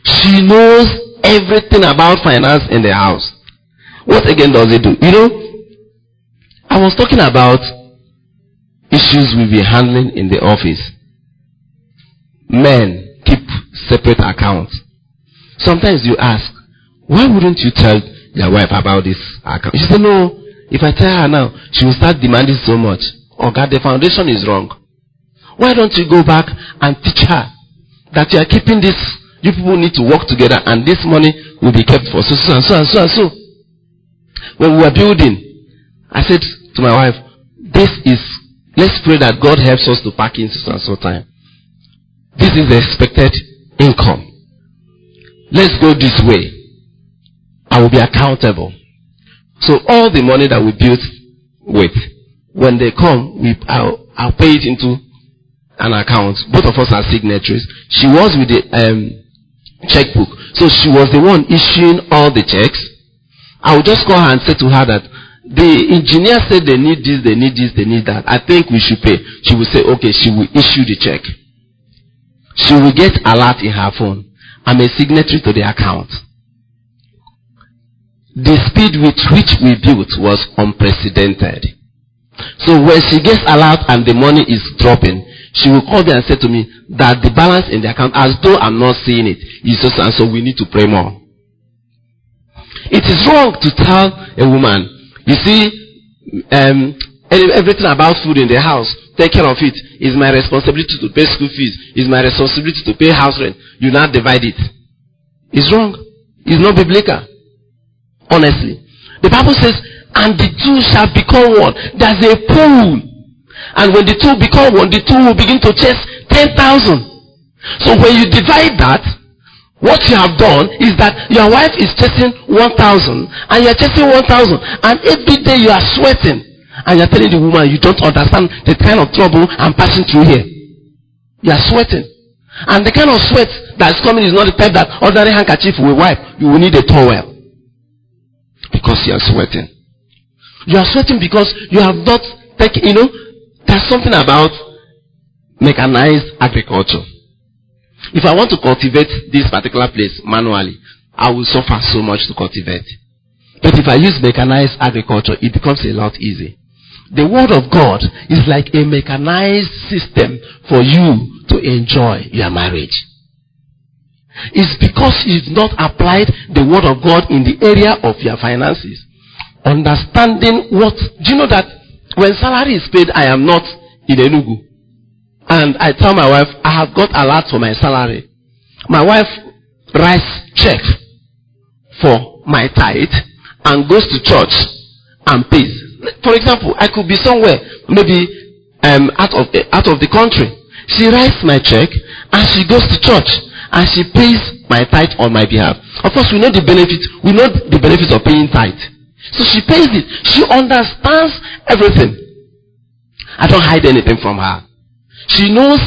She knows everything about finance in the house. What again does it do? You know, I was talking about issues we'll be handling in the office. Men separate accounts. Sometimes you ask, why wouldn't you tell your wife about this account. She said, No, if I tell her now, she will start demanding so much. Oh God, the foundation is wrong. Why don't you go back and teach her that you are keeping this, you people need to work together and this money will be kept for so, so and so and so and so. When we were building, I said to my wife, this is, let's pray that God helps us to pack in so and so time. This is the expected income. Let's go this way. I will be accountable. So all the money that we built with, when they come, we, I'll, I'll pay it into an account. Both of us are signatories. She was with the um, checkbook. So she was the one issuing all the checks. I will just call her and say to her that the engineer said they need this, they need this, they need that. I think we should pay. She will say, okay, she will issue the check. She will get alert in her phone. I'm a signatory to the account the speed with which we built was unprecedented. So when she gets alert and the money is dropping, she will call me and say to me that the balance in the account, as though I'm not seeing it, is just, and so we need to pray more. It is wrong to tell a woman, you see, um, everything about food in the house, take care of it. It's my responsibility to pay school fees. It's my responsibility to pay house rent. You now divide it. It's wrong. It's not biblical. Honestly. The Bible says, and the two shall become one. There's a pool. And when the two become one, the two will begin to chase 10,000. So when you divide that, what you have done is that your wife is chasing 1,000 and you're chasing 1,000 and every day you are sweating and you're telling the woman you don't understand the kind of trouble I'm passing through here. You are sweating. And the kind of sweat that's coming is not the type that ordinary handkerchief will wipe. You will need a towel. Because you are sweating. You are sweating because you have not taken, you know, there's something about mechanized agriculture. If I want to cultivate this particular place manually, I will suffer so much to cultivate. But if I use mechanized agriculture, it becomes a lot easy. The word of God is like a mechanized system for you to enjoy your marriage. It's because you've not applied the word of God in the area of your finances. Understanding what, do you know that when salary is paid, I am not in Enugu. and I tell my wife, I have got a lot for my salary. My wife writes check for my tithe and goes to church and pays. For example, I could be somewhere, maybe um, out of out of the country. She writes my check and she goes to church and she pays my tithe on my behalf. Of course, we know the benefit. We know the benefits of paying tithe. So she pays it. She understands everything. I don't hide anything from her. She knows.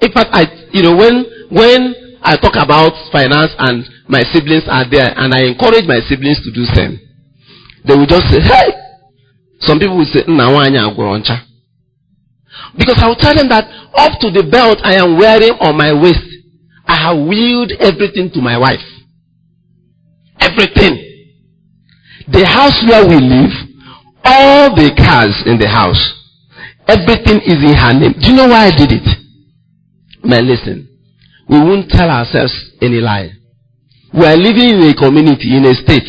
In fact, I, you know, when when I talk about finance and my siblings are there, and I encourage my siblings to do same, they will just say, "Hey." Some people will say, "Nawanya agworoncha." Because I will tell them that up to the belt I am wearing on my waist, I have willed everything to my wife. Everything. The house where we live, all the cars in the house, everything is in her name. Do you know why I did it? Man, listen. We won't tell ourselves any lie. We are living in a community, in a state,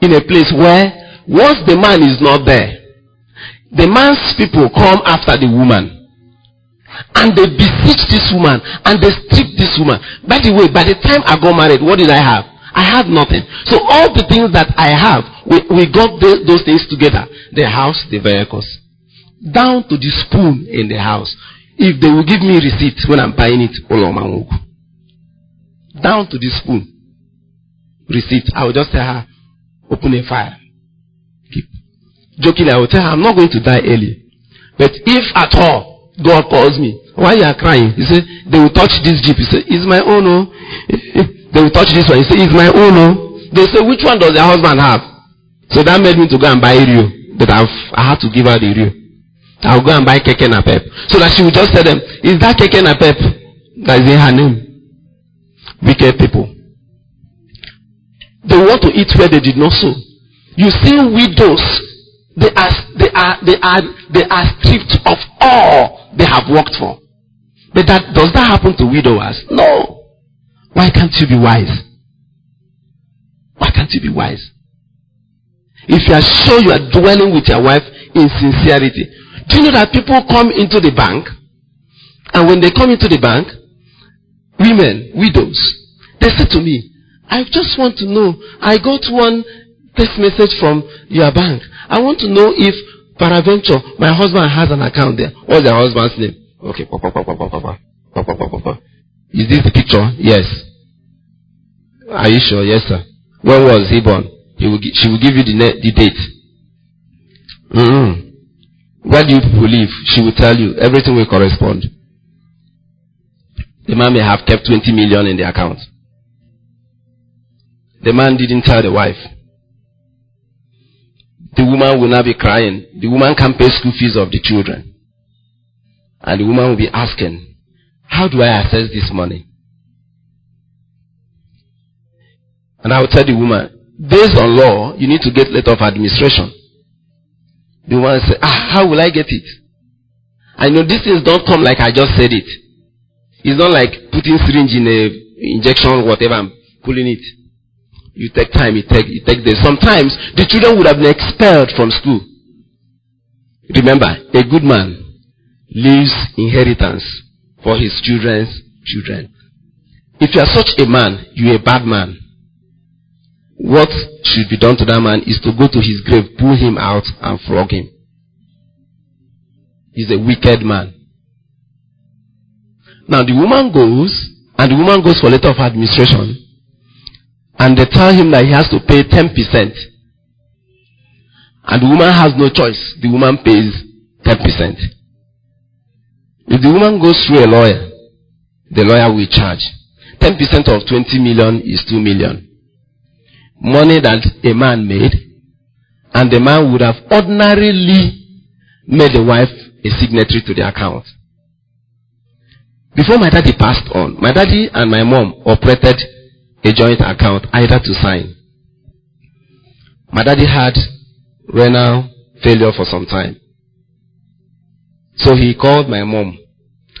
in a place where once the man is not there, the man's people come after the woman. And they beseech this woman and they strip this woman. By the way, by the time I got married, what did I have? I had nothing. So all the things that I have, we, we got the, those things together. The house, the vehicles. Down to the spoon in the house. If they will give me receipt when I'm buying it, down to the spoon. Receipt. I will just tell her, open a file. Jokingly, I will tell her, I'm not going to die early. But if at all God calls me, why you are crying? He said, they will touch this jeep. He said, it's my own. Oh. they will touch this one. He said, it's my own. Oh. They say, which one does your husband have? So that made me to go and buy Rio. But I've, I had to give her the Rio. I'll go and buy Keke Napep. So that she will just tell them, is that Keke Napep? That is in her name. Wicked people. They want to eat where they did not sow. You see widows they are, they are, they are, they are stripped of all they have worked for. But that, does that happen to widowers? No. Why can't you be wise? Why can't you be wise? If you are sure you are dwelling with your wife in sincerity, do you know that people come into the bank, and when they come into the bank, women, widows, they say to me, I just want to know, I got one text message from your bank. I want to know if peradventure my husband has an account there. What's your husband's name? Okay. Is this the picture? Yes. Are you sure? Yes, sir. When was he born? He will, she will give you the, the date. Mm-hmm. Where do you believe? She will tell you. Everything will correspond. The man may have kept 20 million in the account. The man didn't tell the wife the woman will not be crying. The woman can pay school fees of the children. And the woman will be asking, how do I access this money? And I will tell the woman, based on law, you need to get letter of administration. The woman will say, ah, how will I get it? I know these things don't come like I just said it. It's not like putting syringe in a injection, or whatever, I'm pulling it. You take time, you take, you take this. Sometimes the children would have been expelled from school. Remember, a good man leaves inheritance for his children's children. If you are such a man, you're a bad man. What should be done to that man is to go to his grave, pull him out, and flog him. He's a wicked man. Now the woman goes, and the woman goes for letter of administration and they tell him that he has to pay 10%. And the woman has no choice. The woman pays 10%. If the woman goes through a lawyer, the lawyer will charge. 10% of 20 million is 2 million. Money that a man made, and the man would have ordinarily made the wife a signatory to the account. Before my daddy passed on, my daddy and my mom operated a joint account either to sign. My daddy had renal failure for some time. So he called my mom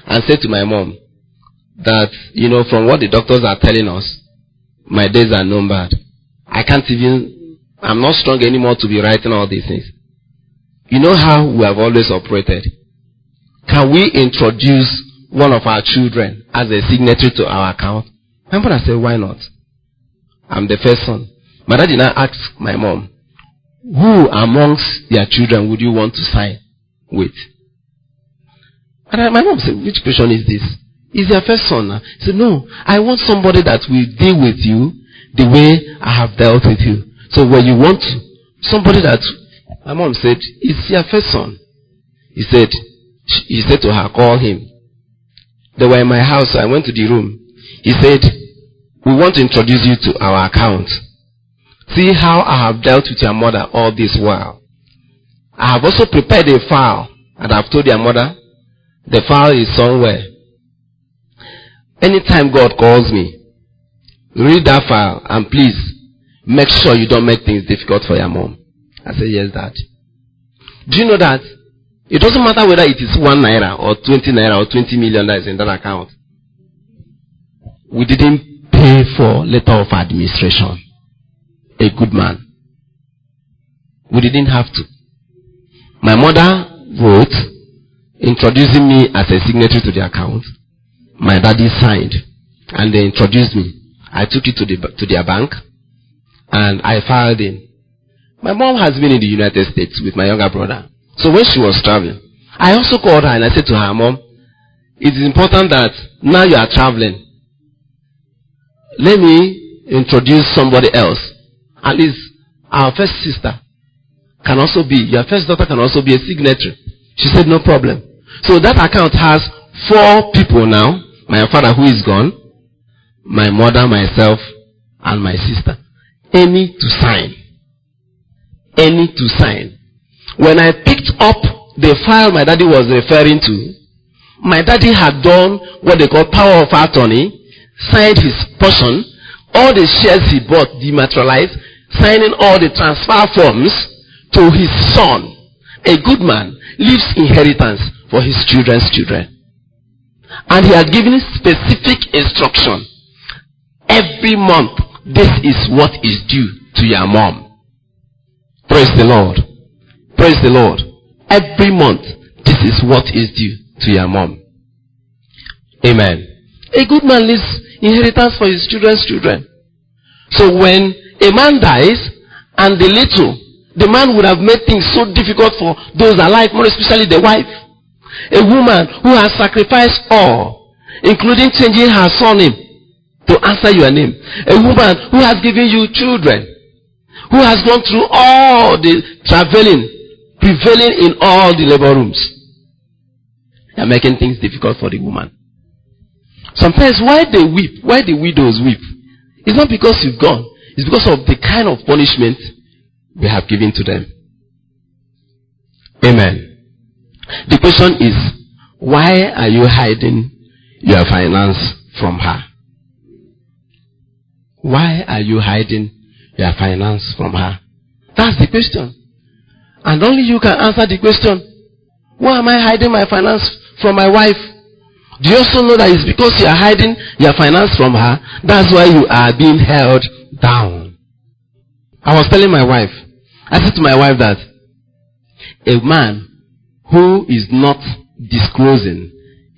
and said to my mom that, you know, from what the doctors are telling us, my days are numbered. I can't even, I'm not strong anymore to be writing all these things. You know how we have always operated. can we introduce one of our children as a signatory to our account? My mother said, why not? I'm the first son. My dad did not ask my mom, who amongst their children would you want to sign with? And my mom said, which question is this? Is your first son? He said, no, I want somebody that will deal with you the way I have dealt with you. So when you want somebody that, my mom said, is your first son. He said, he said to her, call him. They were in my house, so I went to the room. He said, we want to introduce you to our account. See how I have dealt with your mother all this while. I have also prepared a file, and I've told your mother, the file is somewhere. Anytime God calls me, read that file and please make sure you don't make things difficult for your mom. I said, yes, dad. Do you know that it doesn't matter whether it is one naira or 20 naira or 20 million that is in that account. We didn't pay for letter of administration. A good man. We didn't have to. My mother wrote introducing me as a signatory to the account. My daddy signed and they introduced me. I took it to the to their bank and I filed in. My mom has been in the United States with my younger brother. So when she was traveling, I also called her and I said to her, Mom, it is important that now you are traveling. Let me introduce somebody else. At least our first sister can also be, your first daughter can also be a signatory. She said, no problem. So that account has four people now. My father who is gone, my mother, myself, and my sister. Any to sign. Any to sign. When I picked up the file my daddy was referring to, my daddy had done what they call power of attorney, signed his portion, all the shares he bought dematerialized, signing all the transfer forms, to his son, a good man, leaves inheritance for his children's children. And he had given specific instruction. Every month, this is what is due to your mom. Praise the Lord. Praise the Lord. Every month, this is what is due to your mom. Amen. A good man leaves inheritance for his children's children. So when a man dies and the little the man would have made things so difficult for those alive, more especially the wife. A woman who has sacrificed all, including changing her surname to answer your name. A woman who has given you children, who has gone through all the traveling, prevailing in all the labor rooms. They are making things difficult for the woman. Sometimes why they weep, why the widows weep, it's not because you've gone. It's because of the kind of punishment we have given to them. Amen. The question is, why are you hiding your finance from her? Why are you hiding your finance from her? That's the question. And only you can answer the question. Why am I hiding my finance from my wife? Do you also know that it's because you are hiding your finance from her? That's why you are being held down. I was telling my wife, I said to my wife that a man who is not disclosing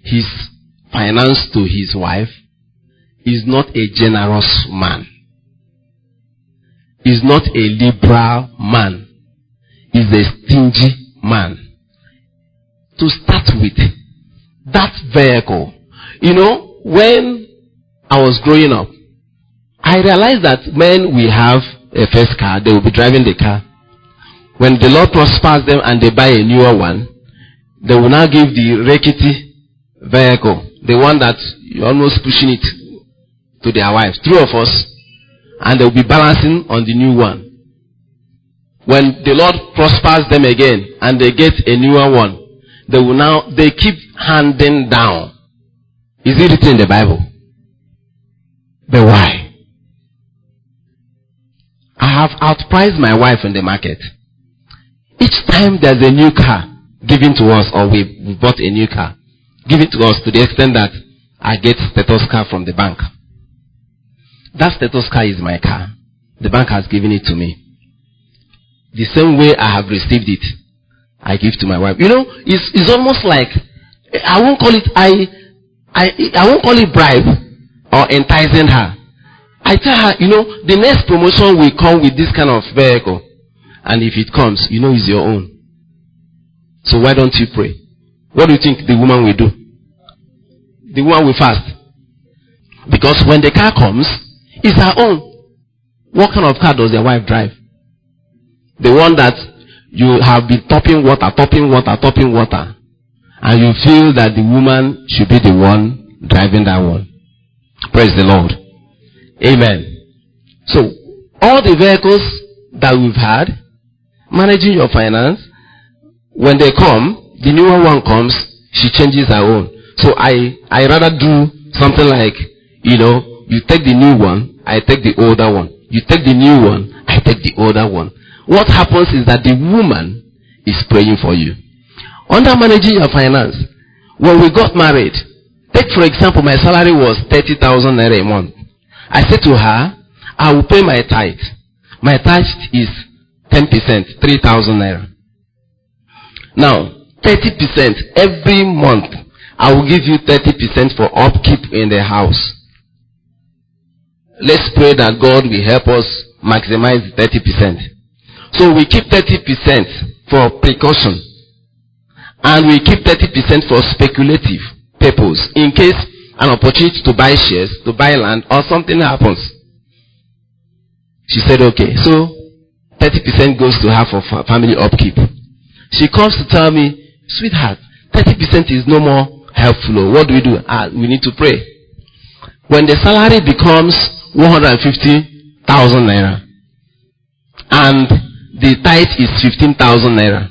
his finance to his wife is not a generous man. Is not a liberal man. Is a stingy man. To start with, that vehicle, you know, when I was growing up, I realized that when we have a first car, they will be driving the car. When the Lord prospers them and they buy a newer one, they will now give the rickety vehicle, the one that you're almost pushing it to their wives, three of us, and they'll be balancing on the new one. When the Lord prospers them again and they get a newer one, they will now, they keep handing down. Is it written in the Bible? But why? I have outpriced my wife in the market. Each time there's a new car given to us or we, bought a new car, given to us to the extent that I get status car from the bank. That status car is my car. The bank has given it to me. The same way I have received it, I give to my wife. You know, it's, it's almost like I won't call it I I I won't call it bribe or enticing her. I tell her, you know, the next promotion will come with this kind of vehicle. And if it comes, you know it's your own. So why don't you pray? What do you think the woman will do? The woman will fast. Because when the car comes, it's her own. What kind of car does your wife drive? The one that you have been topping water, topping water, topping water. And you feel that the woman should be the one driving that one. Praise the Lord. Amen. So, all the vehicles that we've had, managing your finance, when they come, the newer one comes, she changes her own. So I, I rather do something like, you know, you take the new one, I take the older one. You take the new one, I take the older one. What happens is that the woman is praying for you. Under managing your finance, when we got married, take for example, my salary was 30,000 naira a month. I said to her, I will pay my tithe. My tithe is 10%, 3,000 naira. Now, 30% every month, I will give you 30% for upkeep in the house. Let's pray that God will help us maximize 30%. So we keep 30% for precaution. And we keep 30% for speculative purpose in case an opportunity to buy shares, to buy land, or something happens. She said, okay. So 30% goes to her for family upkeep. She comes to tell me, sweetheart, 30% is no more helpful. What do we do? Ah, we need to pray. When the salary becomes 150,000 naira and the tithe is 15,000 naira,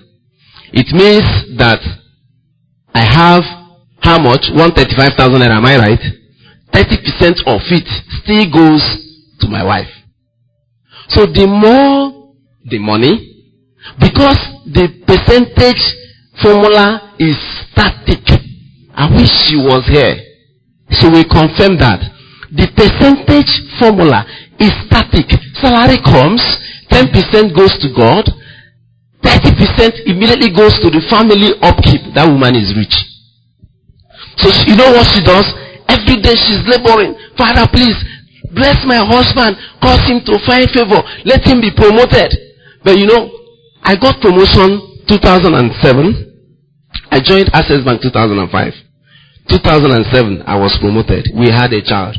it means that I have how much? 135,000 naira, am I right? 30% of it still goes to my wife. So the more the money, because the percentage formula is static. I wish she was here. She will confirm that. The percentage formula is static. Salary comes, 10% goes to God, 30% immediately goes to the family upkeep. That woman is rich. So she, you know what she does? Every day she's laboring. Father, please bless my husband. Cause him to find favor. Let him be promoted. But you know, I got promotion 2007. I joined Access Bank 2005. 2007, I was promoted. We had a child.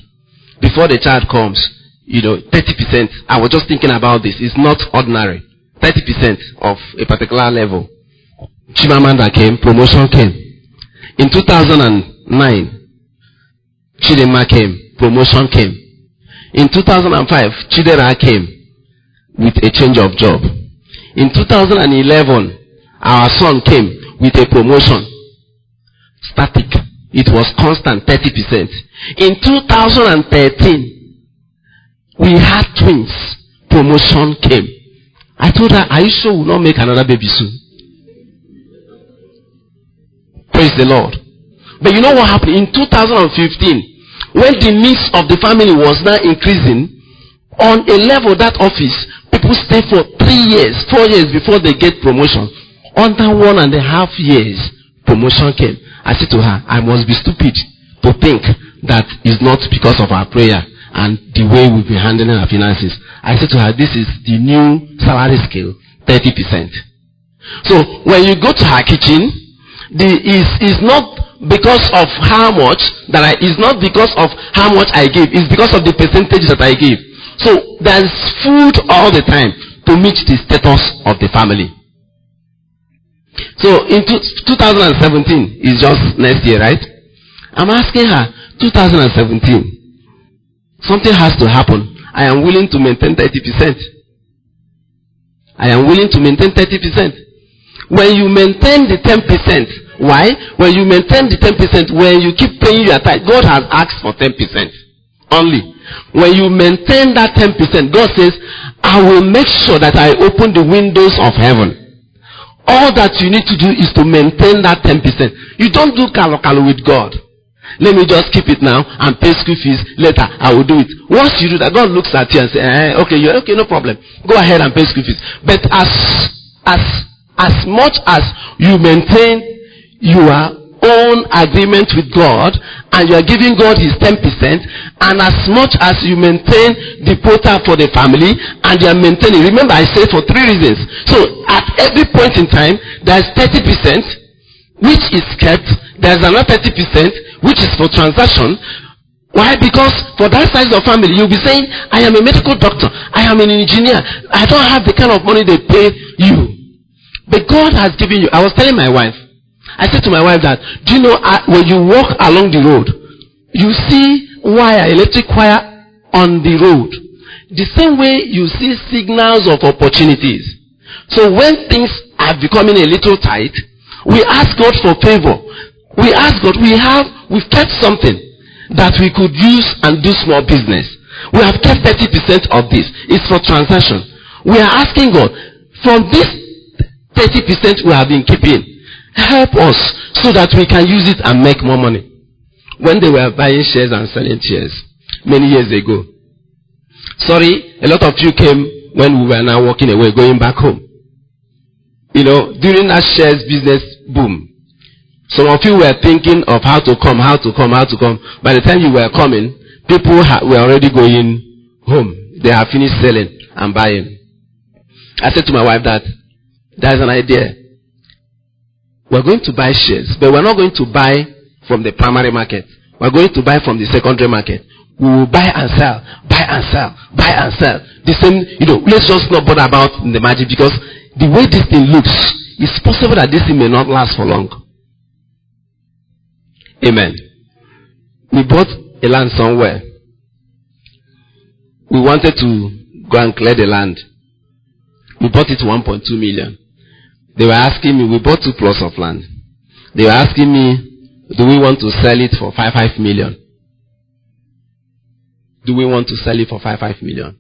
Before the child comes, you know, 30%. I was just thinking about this. It's not ordinary. 30% of a particular level. Chimamanda came, promotion came. In 2009, Chidema came, promotion came. In 2005, Chidera came with a change of job. In 2011, our son came with a promotion. Static. It was constant, 30%. In 2013, we had twins. Promotion came. I told her, are you sure we'll not make another baby soon? Praise the Lord. But you know what happened? In 2015, when the needs of the family was now increasing, on a level that office, people stay for three years, four years before they get promotion. Under one and a half years, promotion came. I said to her, I must be stupid to think that it's not because of our prayer and the way we've been handling our finances. I said to her, this is the new salary scale, 30%. So when you go to her kitchen, the is is not because of how much that I is not because of how much I give. It's because of the percentage that I give. So there's food all the time to meet the status of the family. So in 2017 is just next year, right? I'm asking her 2017. Something has to happen. I am willing to maintain 30%. I am willing to maintain 30%. When you maintain the 10%, why? When you maintain the 10%, when you keep paying your tithe, God has asked for 10% only. When you maintain that 10%, God says, I will make sure that I open the windows of heaven. All that you need to do is to maintain that 10%. You don't do kalo kalo with God. Let me just keep it now and pay school fees later. I will do it. Once you do that, God looks at you and says, eh, okay, you're okay, no problem. Go ahead and pay school fees. But as, as as much as you maintain your own agreement with God and you are giving God his 10% and as much as you maintain the quota for the family and you are maintaining, remember I said for three reasons. So at every point in time, there's 30% which is kept, there's another 30% which is for transaction. Why? Because for that size of family, you'll be saying, I am a medical doctor, I am an engineer, I don't have the kind of money they pay you. But God has given you. I was telling my wife, I said to my wife that, do you know, uh, when you walk along the road, you see wire, electric wire on the road. The same way you see signals of opportunities. So when things are becoming a little tight, we ask God for favor. We ask God, we have, we've kept something that we could use and do small business. We have kept 30% of this. It's for transaction. We are asking God, from this 30% we have been keeping, help us so that we can use it and make more money. When they were buying shares and selling shares many years ago. Sorry, a lot of you came when we were now walking away, going back home. You know, during that shares business boom, some of you were thinking of how to come, how to come, how to come. By the time you were coming, people ha- were already going home. They have finished selling and buying. I said to my wife that there's an idea. We're going to buy shares, but we're not going to buy from the primary market. We're going to buy from the secondary market. We will buy and sell, buy and sell, buy and sell. The same, you know, let's just not bother about the magic because the way this thing looks, it's possible that this thing may not last for long. Amen. We bought a land somewhere. We wanted to go and clear the land. We bought it 1.2 million. They were asking me, we bought two plots of land. They were asking me, do we want to sell it for five five million? Do we want to sell it for five five million?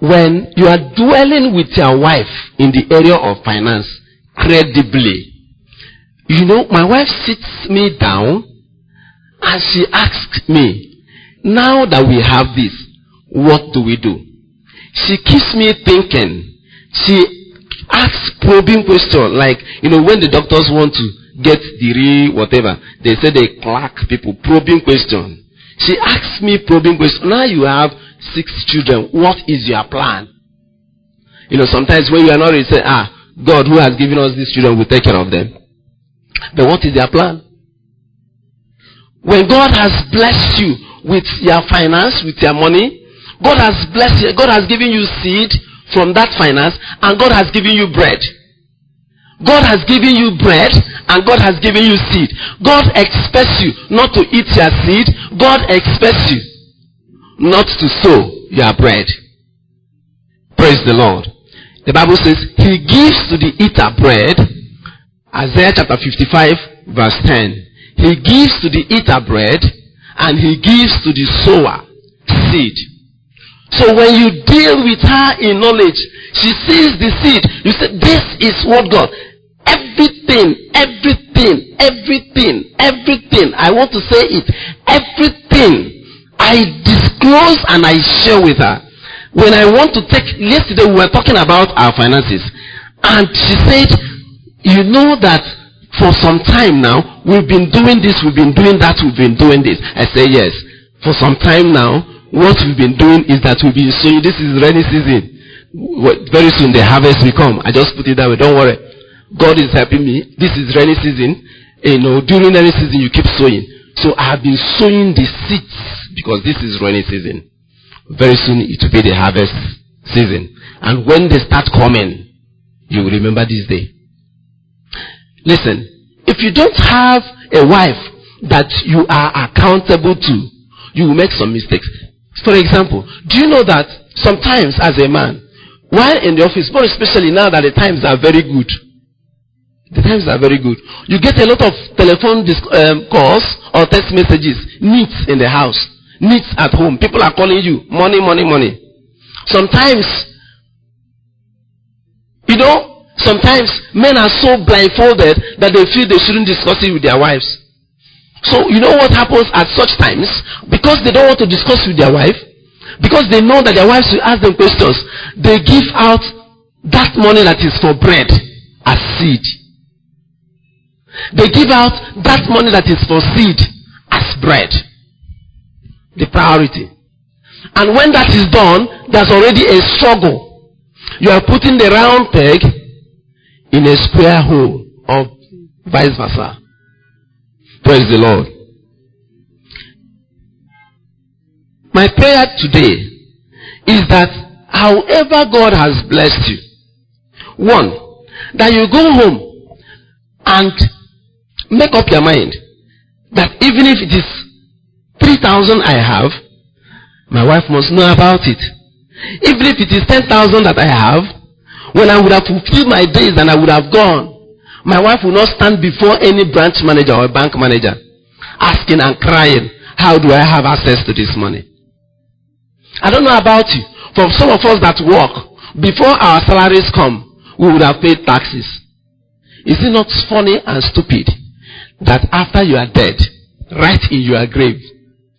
When you are dwelling with your wife in the area of finance credibly, you know, my wife sits me down and she asks me, now that we have this, what do we do? She keeps me thinking. She asks probing question like, you know, when the doctors want to get the real whatever, they say they clerk people, probing question. She asks me probing question. Now you have six children. What is your plan? You know, sometimes when you are not ready, say, ah, God who has given us these children will take care of them. But what is their plan? When God has blessed you with your finance, with your money, God has blessed you, God has given you seed, from that finance and God has given you bread. God has given you bread and God has given you seed. God expects you not to eat your seed. God expects you not to sow your bread. Praise the Lord. The Bible says he gives to the eater bread. Isaiah chapter 55 verse 10. He gives to the eater bread and he gives to the sower seed. So when you deal with her in knowledge, she sees the seed. You say, this is what God. Everything, everything, everything, everything. I want to say it. Everything I disclose and I share with her. When I want to take, yesterday we were talking about our finances. And she said, you know that for some time now, we've been doing this, we've been doing that, we've been doing this. I say, yes. For some time now, what we've been doing is that we've been sowing. This is rainy season. Very soon the harvest will come. I just put it that way. Don't worry. God is helping me. This is rainy season. You know, during rainy season you keep sowing. So I have been sowing the seeds because this is rainy season. Very soon it will be the harvest season. And when they start coming, you will remember this day. Listen, if you don't have a wife that you are accountable to, you will make some mistakes. For example, do you know that sometimes as a man, while in the office, more especially now that the times are very good, the times are very good. You get a lot of telephone disc, um, calls or text messages, needs in the house, needs at home. People are calling you, money, money, money. Sometimes, you know, sometimes men are so blindfolded that they feel they shouldn't discuss it with their wives. So you know what happens at such times? Because they don't want to discuss with their wife, because they know that their wives will ask them questions, they give out that money that is for bread as seed. They give out that money that is for seed as bread. The priority. And when that is done, there's already a struggle. You are putting the round peg in a square hole or vice versa. Praise the Lord. My prayer today is that however God has blessed you, one, that you go home and make up your mind that even if it is 3,000 I have, my wife must know about it. Even if it is 10,000 that I have, when I would have fulfilled my days and I would have gone, my wife will not stand before any branch manager or bank manager asking and crying, how do I have access to this money? I don't know about you. For some of us that work, before our salaries come, we would have paid taxes. Is it not funny and stupid that after you are dead, right in your grave,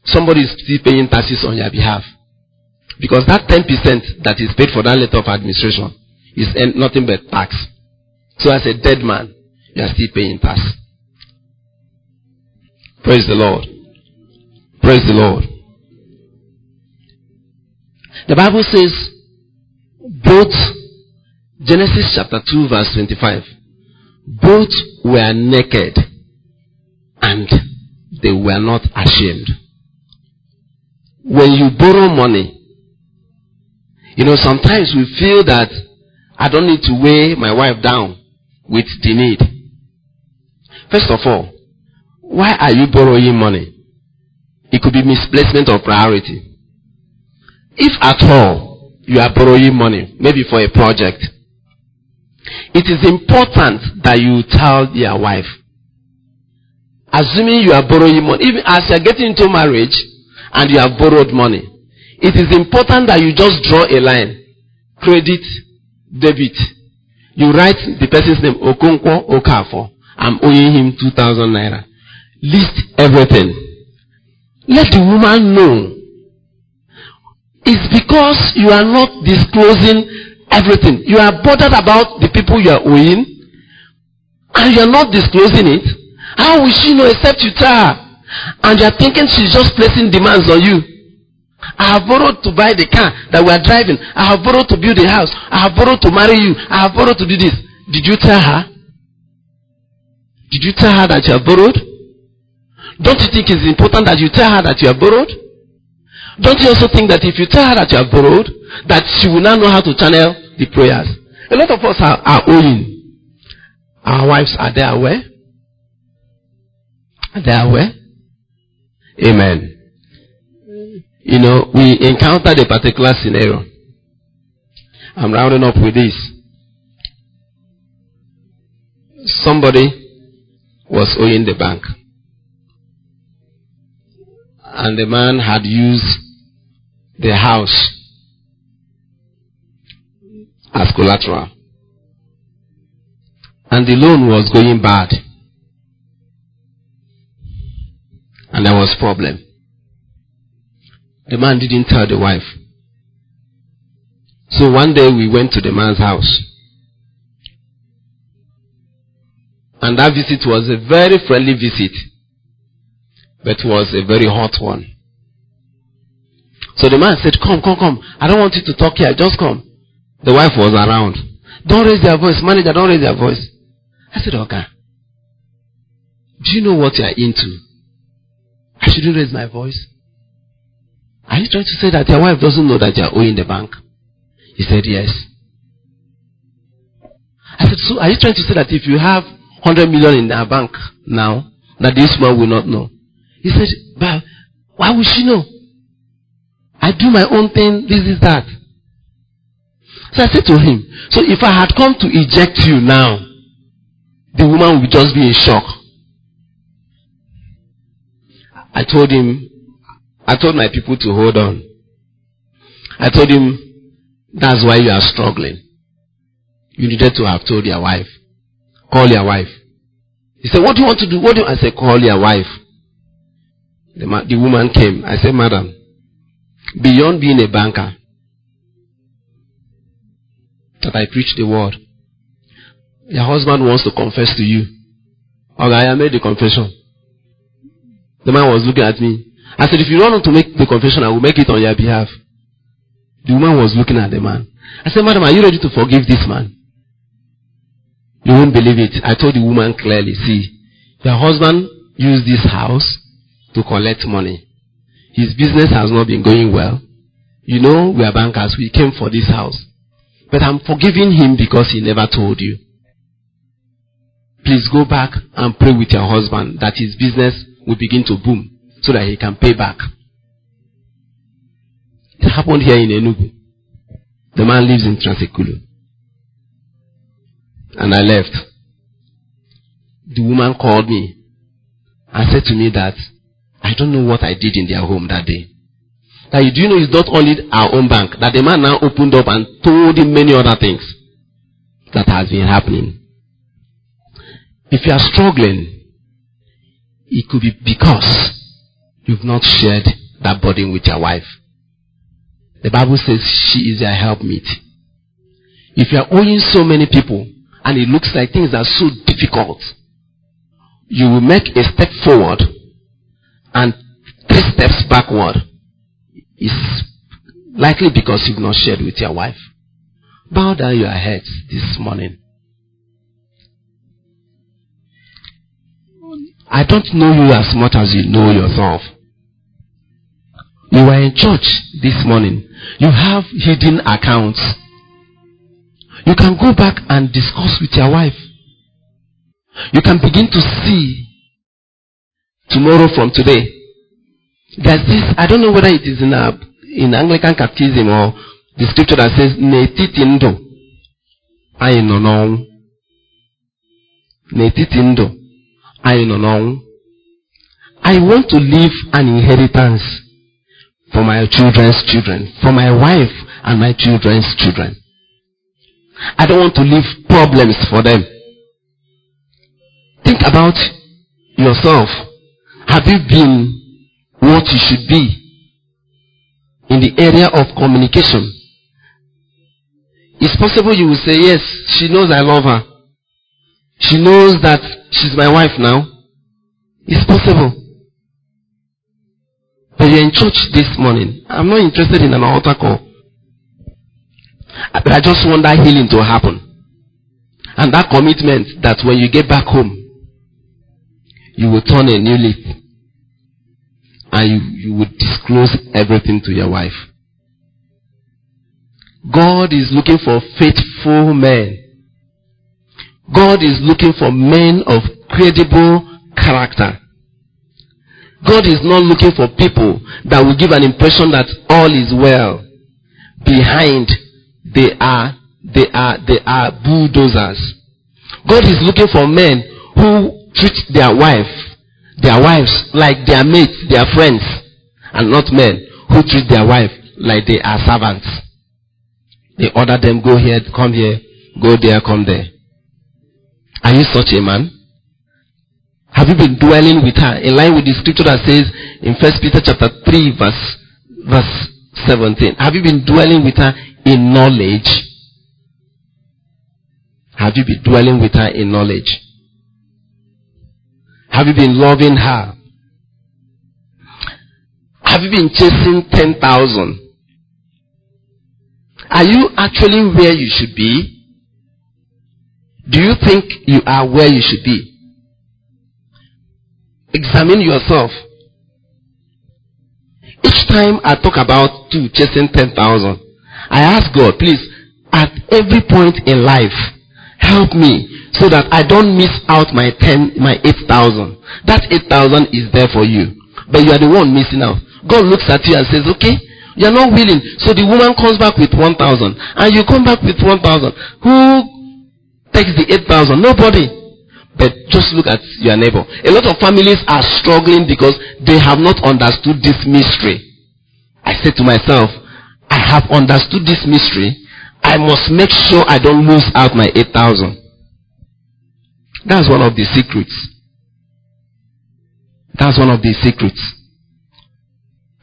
somebody is still paying taxes on your behalf? Because that 10% that is paid for that letter of administration is nothing but tax. So as a dead man, you are still paying tax. Praise the Lord. Praise the Lord. The Bible says both Genesis chapter 2 verse 25 both were naked and they were not ashamed. When you borrow money, you know, sometimes we feel that I don't need to weigh my wife down with the need. First of all, why are you borrowing money? It could be misplacement of priority. If at all you are borrowing money, maybe for a project, it is important that you tell your wife. Assuming you are borrowing money, even as you are getting into marriage and you have borrowed money, it is important that you just draw a line. Credit, debit. You write the person's name, Okonkwo Okafo. I'm owing him 2,000 naira. List everything. Let the woman know. It's because you are not disclosing everything. You are bothered about the people you are owing, and you are not disclosing it. How will she know except you tell her? And you are thinking she's just placing demands on you. I have borrowed to buy the car that we are driving. I have borrowed to build a house. I have borrowed to marry you. I have borrowed to do this. Did you tell her? Did you tell her that you have borrowed? Don't you think it's important that you tell her that you have borrowed? Don't you also think that if you tell her that you have borrowed, that she will now know how to channel the prayers? A lot of us are, are owing. Our wives, are they aware? Are they aware? Amen. You know, we encountered a particular scenario. I'm rounding up with this. Somebody was owing the bank. And the man had used the house as collateral. And the loan was going bad. And there was problem. The man didn't tell the wife. So one day we went to the man's house. And that visit was a very friendly visit, but it was a very hot one. So the man said, Come, come, come. I don't want you to talk here. Just come. The wife was around. Don't raise your voice. Manager, don't raise your voice. I said, Okay. Do you know what you are into? I shouldn't raise my voice. Are you trying to say that your wife doesn't know that you are owing the bank? He said, Yes. I said, So are you trying to say that if you have 100 million in our bank now, that this man will not know? He said, But why would she know? I do my own thing, this is that. So I said to him, So if I had come to eject you now, the woman would just be in shock. I told him, I told my people to hold on. I told him, that's why you are struggling. You needed to have told your wife. Call your wife. He said, what do you want to do? What do you? I said, call your wife. The, the woman came. I said, madam, beyond being a banker, that I preach the word. Your husband wants to confess to you Okay, I made the confession. The man was looking at me. I said, if you want to make the confession, I will make it on your behalf. The woman was looking at the man. I said, madam, are you ready to forgive this man? You won't believe it. I told the woman clearly, see, your husband used this house to collect money. His business has not been going well. You know, we are bankers. We came for this house. But I'm forgiving him because he never told you. Please go back and pray with your husband that his business will begin to boom so that he can pay back. It happened here in Enugu. The man lives in Trans-Ekulu. And I left. The woman called me and said to me that I don't know what I did in their home that day. That you do you know it's not only our own bank, that the man now opened up and told him many other things that has been happening. If you are struggling, it could be because you've not shared that burden with your wife. The Bible says she is your helpmeet. If you are owing so many people and it looks like things are so difficult, you will make a step forward and three steps backward. It's likely because you've not shared with your wife. Bow down your heads this morning. I don't know you as much as you know yourself. You were in church this morning. You have hidden accounts. You can go back and discuss with your wife. You can begin to see tomorrow from today. There's this, I don't know whether it is in, a, in Anglican catechism or the scripture that says, N'etiti ndụ, anyị nọ n'ọnwụ. Anyị nọ n'ọnwụ. I want to leave an inheritance for my children's children, for my wife and my children's children. I don't want to leave problems for them. Think about yourself. Have you been what you should be in the area of communication? It's possible you will say, yes, she knows I love her. She knows that she's my wife now. It's possible. But you're in church this morning. I'm not interested in an altar call. But I just want that healing to happen. And that commitment that when you get back home, you will turn a new leaf. And you, you will disclose everything to your wife. God is looking for faithful men. God is looking for men of credible character. God is not looking for people that will give an impression that all is well. Behind, they are, they are, they are bulldozers. God is looking for men who treat their wife, their wives like their mates, their friends, and not men who treat their wife like they are servants. They order them, go here, come here, go there, come there. Are you such a man? Have you been dwelling with her in line with the scripture that says in First Peter chapter 3 verse, verse 17? Have you been dwelling with her in knowledge? Have you been dwelling with her in knowledge? Have you been loving her? Have you been chasing 10,000? Are you actually where you should be? Do you think you are where you should be? Examine yourself. Each time I talk about two chasing 10,000, I ask God, please, at every point in life, help me so that I don't miss out my 10, my 8,000. That 8,000 is there for you. But you are the one missing out. God looks at you and says, okay, you're not willing. So the woman comes back with 1,000 and you come back with 1,000. Who takes the 8,000? Nobody. But just look at your neighbor. A lot of families are struggling because they have not understood this mystery. I said to myself, I have understood this mystery. I must make sure I don't lose out my 8,000. That's one of the secrets. That's one of the secrets.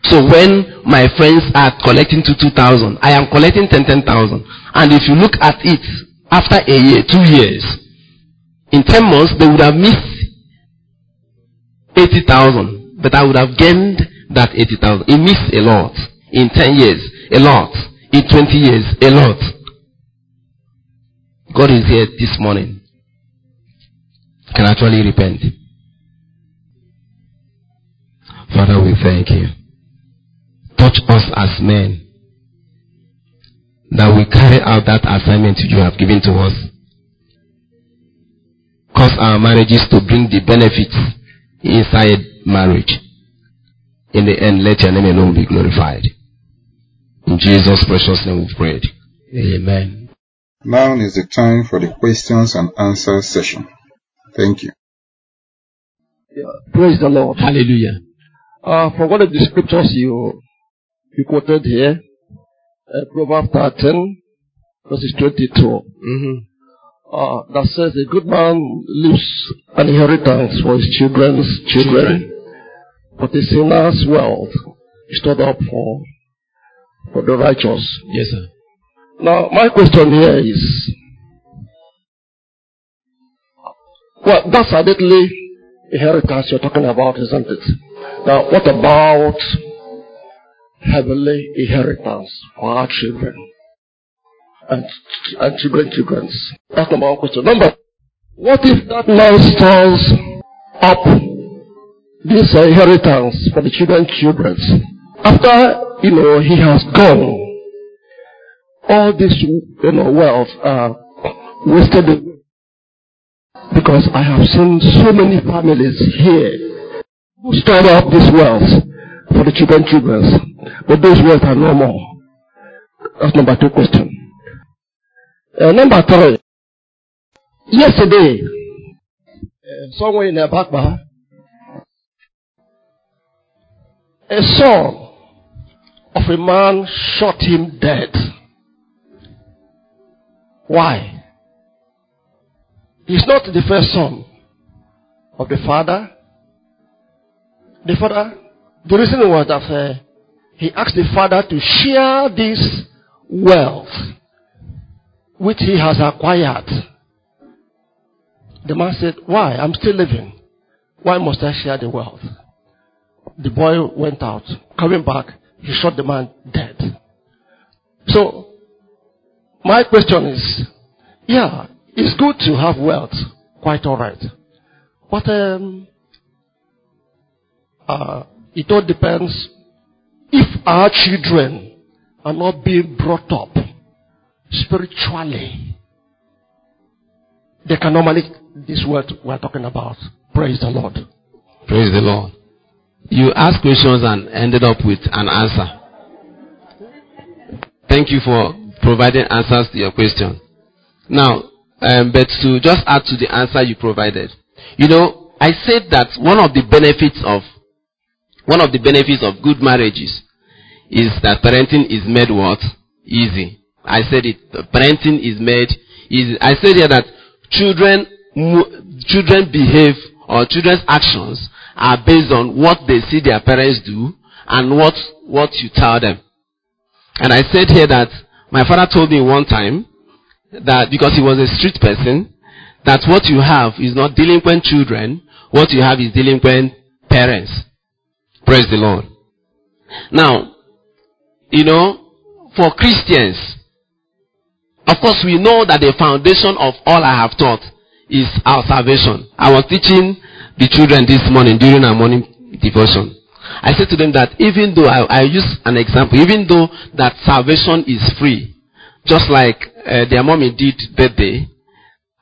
So when my friends are collecting to 2,000, I am collecting 10, 10,000. And if you look at it, after a year, two years, in 10 months, they would have missed 80,000, but I would have gained that 80,000. It missed a lot. In 10 years, a lot. In 20 years, a lot. God is here this morning. Can actually repent. Father, we thank you. Touch us as men that we carry out that assignment you have given to us. Cause our marriages to bring the benefits inside marriage. In the end, let your name alone be glorified. In Jesus' precious name we pray. Amen. Now is the time for the questions and answers session. Thank you. Yeah, praise the Lord. Hallelujah. Uh, for one of the scriptures you you quoted here, uh, Proverbs 13, verses 22. Mm-hmm. Uh, that says a good man leaves an inheritance for his children's children, but a sinner's wealth is stored up for, for the righteous. Yes, sir. Now, my question here is, well, that's certainly inheritance you're talking about, isn't it? Now, what about heavenly inheritance for our children and, and children children's. That's number one question. Number, what if that man stores up this inheritance for the children children? After, you know, he has gone, all this, you know, wealth, uh, wasted. Because I have seen so many families here who stored up this wealth for the children children's. But those words are no more. That's number two question. Uh, number three. Yesterday, uh, somewhere in Abakpa, a son of a man shot him dead. Why? He's not the first son of the father. The father, the reason was that uh, he asked the father to share this wealth which he has acquired. The man said, Why? I'm still living. Why must I share the wealth? The boy went out. Coming back, he shot the man dead. So, my question is, yeah, it's good to have wealth, quite alright. But um, uh, it all depends if our children are not being brought up spiritually, they can normally, this word we're talking about. Praise the Lord. Praise the Lord. You asked questions and ended up with an answer. Thank you for providing answers to your question. Now, um, but to just add to the answer you provided, you know, I said that one of the benefits of one of the benefits of good marriages is that parenting is made what? Easy. I said it. Parenting is made easy. I said here that children, children behave or children's actions are based on what they see their parents do and what, what you tell them. And I said here that my father told me one time that because he was a street person, that what you have is not delinquent children, what you have is delinquent parents. Praise the Lord. Now, you know, for Christians, of course we know that the foundation of all I have taught is our salvation. I was teaching the children this morning during our morning devotion. I said to them that even though I, I use an example, even though that salvation is free, just like uh, their mommy did birthday,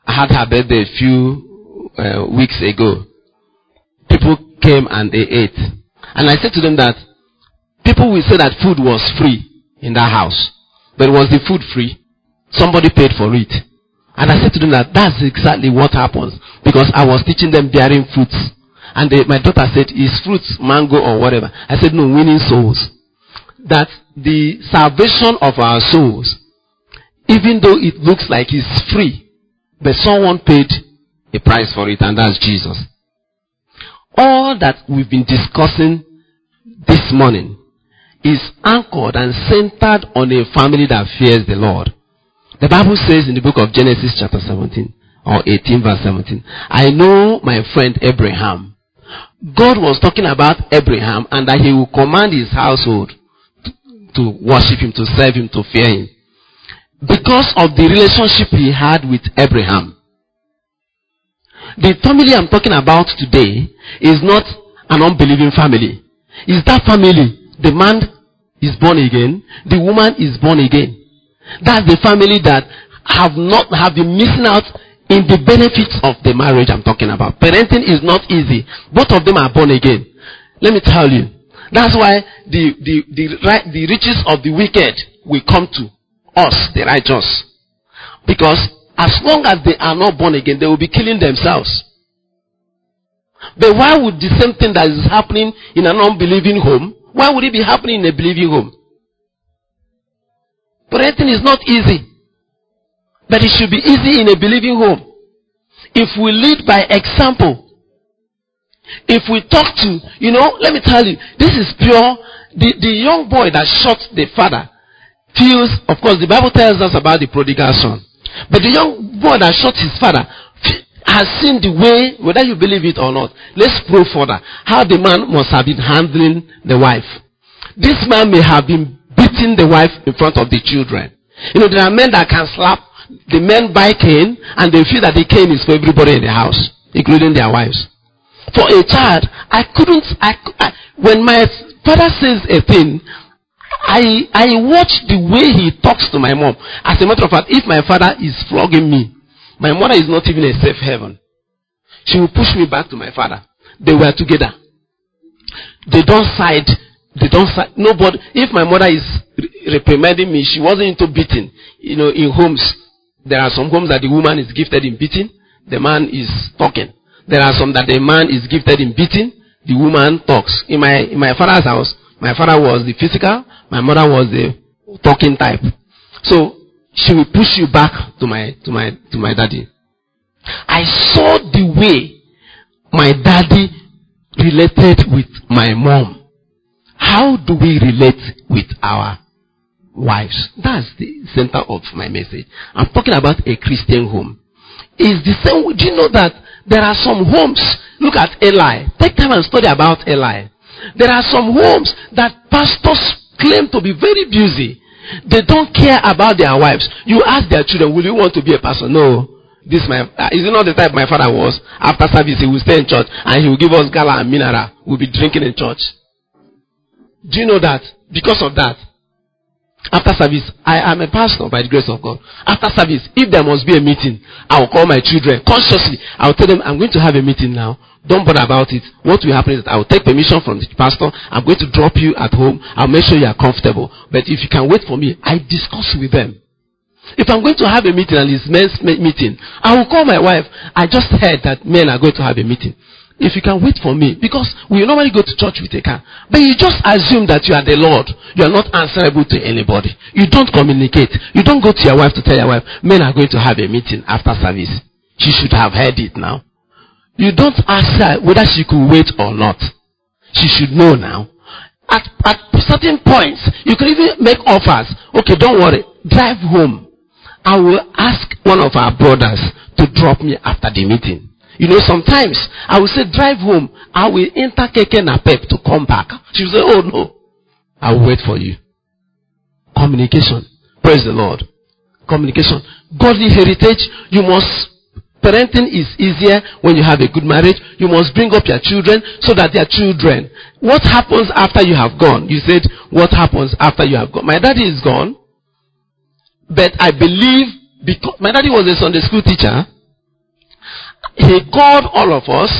I had her birthday a few uh, weeks ago. People came and they ate. And I said to them that people will say that food was free in that house. But was the food free? Somebody paid for it. And I said to them that that's exactly what happens. Because I was teaching them bearing fruits. And they, my daughter said, is fruits mango or whatever? I said, no, winning souls. That the salvation of our souls, even though it looks like it's free, but someone paid a price for it and that's Jesus. All that we've been discussing this morning is anchored and centered on a family that fears the Lord. The Bible says in the book of Genesis chapter 17 or 18 verse 17, I know my friend Abraham God was talking about Abraham and that he will command his household to worship him, to serve him, to fear him. Because of the relationship he had with Abraham. The family I'm talking about today is not an unbelieving family. Is that family. The man is born again, the woman is born again. That's the family that have not have been missing out in the benefits of the marriage I'm talking about. Parenting is not easy. Both of them are born again. Let me tell you. That's why the, the, the, the riches of the wicked will come to us, the righteous. Because as long as they are not born again, they will be killing themselves. But why would the same thing that is happening in an unbelieving home, why would it be happening in a believing home? Parenting is not easy. But it should be easy in a believing home. If we lead by example, if we talk to, you know, let me tell you, this is pure. The, the young boy that shot the father feels, of course, the Bible tells us about the prodigal son. But the young boy that shot his father has seen the way, whether you believe it or not. Let's prove further. How the man must have been handling the wife. This man may have been beating the wife in front of the children. You know, there are men that can slap. The men buy cane and they feel that the cane is for everybody in the house, including their wives. For a child, I couldn't, I, I, when my father says a thing, I, I watch the way he talks to my mom. As a matter of fact, if my father is flogging me, my mother is not even a safe haven. She will push me back to my father. They were together. They don't side. They don't side. Nobody. If my mother is reprimanding me, she wasn't into beating. You know, in homes, there are some homes that the woman is gifted in beating, the man is talking. There are some that the man is gifted in beating, the woman talks. In my in my father's house, my father was the physical, my mother was the talking type. So she will push you back to my to my to my daddy. I saw the way my daddy related with my mom. How do we relate with our wives? That's the center of my message. I'm talking about a Christian home. Is the same. Do you know that there are some homes? Look at Eli. Take time and study about Eli. There are some homes that pastors claim to be very busy. They don't care about their wives. You ask their children, will you want to be a pastor? No. This my, uh, is it not the type my father was? After service, he will stay in church and he will give us gala and mineral. We'll be drinking in church. Do you know that? Because of that, after service, I am a pastor by the grace of God. After service, if there must be a meeting, I will call my children consciously. I will tell them, I'm going to have a meeting now. Don't bother about it. What will happen is that I will take permission from the pastor. I'm going to drop you at home. I'll make sure you are comfortable. But if you can wait for me, I discuss with them. If I'm going to have a meeting and it's men's meeting, I will call my wife. I just heard that men are going to have a meeting if you can wait for me, because we normally go to church with a car, but you just assume that you are the Lord. You are not answerable to anybody. You don't communicate. You don't go to your wife to tell your wife, men are going to have a meeting after service. She should have heard it now. You don't ask her whether she could wait or not. She should know now. At, at certain points, you can even make offers. Okay, don't worry. Drive home. I will ask one of our brothers to drop me after the meeting. You know, sometimes I will say, drive home. I will enter Keke Napep to come back. She will say, oh no. I will wait for you. Communication. Praise the Lord. Communication. Godly heritage. You must, parenting is easier when you have a good marriage. You must bring up your children so that their children. What happens after you have gone? You said, what happens after you have gone? My daddy is gone. But I believe because my daddy was a Sunday school teacher. He called all of us.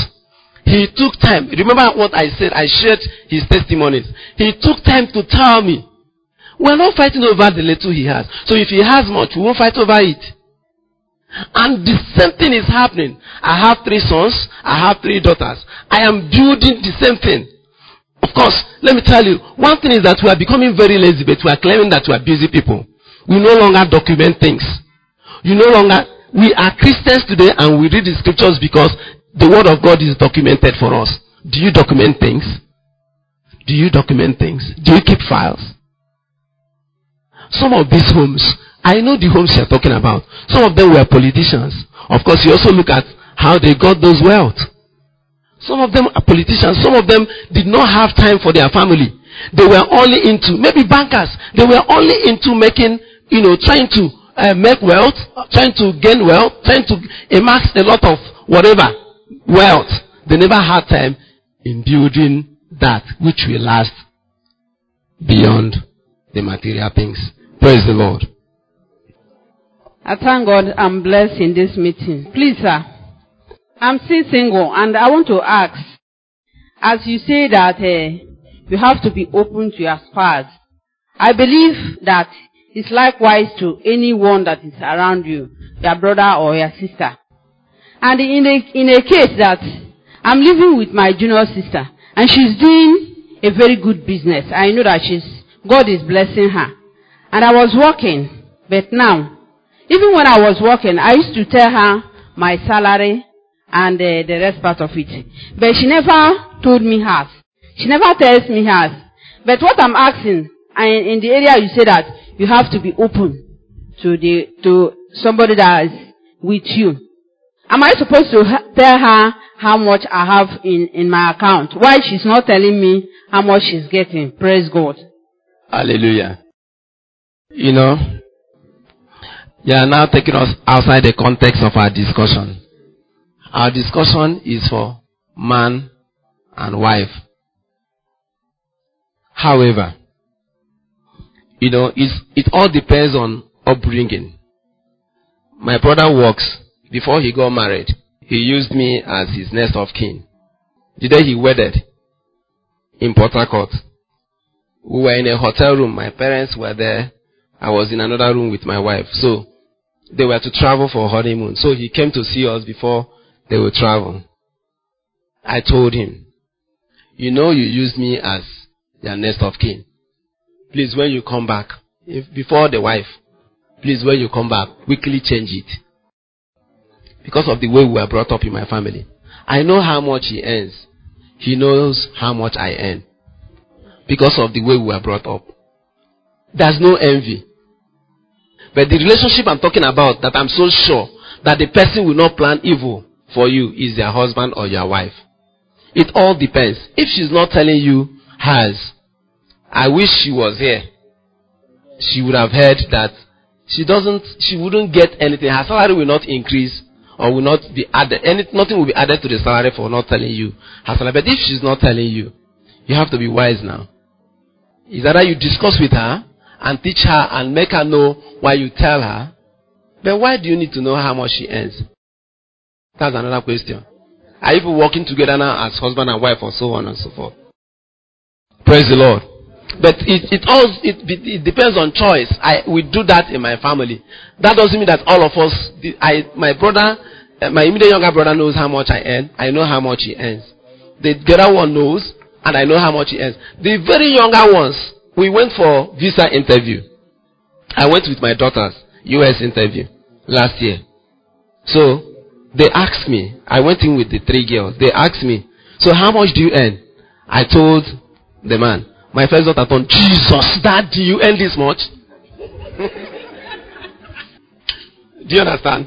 He took time. Remember what I said? I shared his testimonies. He took time to tell me. We're not fighting over the little he has. So if he has much, we won't fight over it. And the same thing is happening. I have three sons. I have three daughters. I am building the same thing. Of course, let me tell you, one thing is that we are becoming very lazy, but we are claiming that we are busy people. We no longer document things. You no longer, we are Christians today and we read the scriptures because the word of God is documented for us. Do you document things? Do you document things? Do you keep files? Some of these homes, I know the homes you're talking about. Some of them were politicians. Of course, you also look at how they got those wealth. Some of them are politicians. Some of them did not have time for their family. They were only into, maybe bankers, they were only into making, you know, trying to uh, make wealth, trying to gain wealth, trying to amass a lot of whatever wealth. They never had time in building that which will last beyond the material things. Praise the Lord. I thank God I'm blessed in this meeting. Please, sir, I'm still single and I want to ask, as you say that uh, you have to be open to your spouse, I believe that it's likewise to anyone that is around you, your brother or your sister. And in a, in a case that I'm living with my junior sister and she's doing a very good business. I know that she's, God is blessing her. And I was working, but now, even when I was working, I used to tell her my salary and uh, the rest part of it. But she never told me hers. She never tells me hers. But what I'm asking, and in the area you say that you have to be open to the to somebody that is with you. Am I supposed to ha- tell her how much I have in, in my account? Why she's not telling me how much she's getting? Praise God. Hallelujah. You know, you are now taking us outside the context of our discussion. Our discussion is for man and wife. However, you know, it's, it all depends on upbringing. My brother works before he got married, he used me as his next of kin. The day he wedded in Port Harcourt, we were in a hotel room. My parents were there. I was in another room with my wife. So they were to travel for honeymoon. So he came to see us before they would travel. I told him, you know you used me as your next of kin. Please, when you come back, if, before the wife, please, when you come back, quickly change it because of the way we were brought up in my family. I know how much he earns. He knows how much I earn. Because of the way we were brought up. There's no envy. But the relationship I'm talking about that I'm so sure that the person will not plan evil for you is your husband or your wife. It all depends. If she's not telling you hers, I wish she was here. She would have heard that she doesn't, she wouldn't get anything. Her salary will not increase or will not be added. Any, nothing will be added to the salary for not telling you her salary. But if she's not telling you, you have to be wise now. Is that you discuss with her and teach her and make her know why you tell her. But why do you need to know how much she earns? That's another question. Are you working together now as husband and wife or so on and so forth? Praise the Lord. But it, it all it, it depends on choice. I we do that in my family. That doesn't mean that all of us. I my brother, uh, my immediate younger brother knows how much I earn. I know how much he earns. The other one knows, and I know how much he earns. The very younger ones, we went for visa interview. I went with my daughter's U.S. interview last year. So they asked me. I went in with the three girls. They asked me, "So how much do you earn?" I told the man. My first daughter told, Jesus, Dad, do you earn this much? do you understand?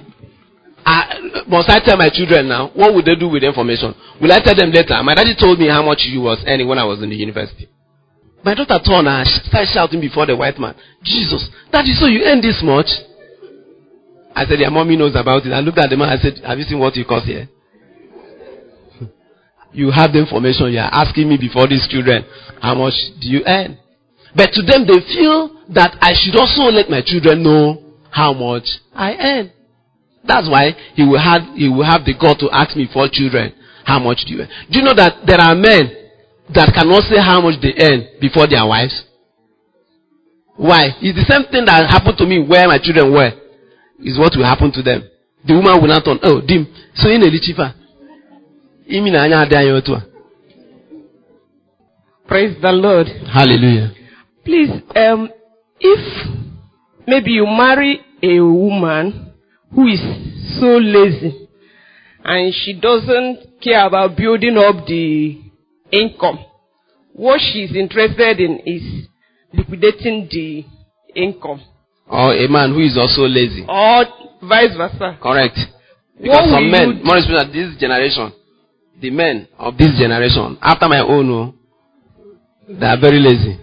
I, must I tell my children now? What would they do with the information? Will I tell them later? My daddy told me how much you was earning when I was in the university. My daughter turned and started shouting before the white man, Jesus, Daddy, so you earn this much? I said, Your mommy knows about it. I looked at the man and said, Have you seen what you cost here? You have the information. You are asking me before these children, how much do you earn? But to them, they feel that I should also let my children know how much I earn. That's why he will have, he will have the God to ask me for children, how much do you earn? Do you know that there are men that cannot say how much they earn before their wives? Why? It's the same thing that happened to me where my children were. Is what will happen to them. The woman will not turn, oh, dim. So in a cheaper. Praise the Lord. Hallelujah. Please, um, if maybe you marry a woman who is so lazy and she doesn't care about building up the income, what she's interested in is liquidating the income. Or a man who is also lazy. Or vice versa. Correct. Because some men, more especially this generation, the men of this generation, after my own, oh, they are very lazy.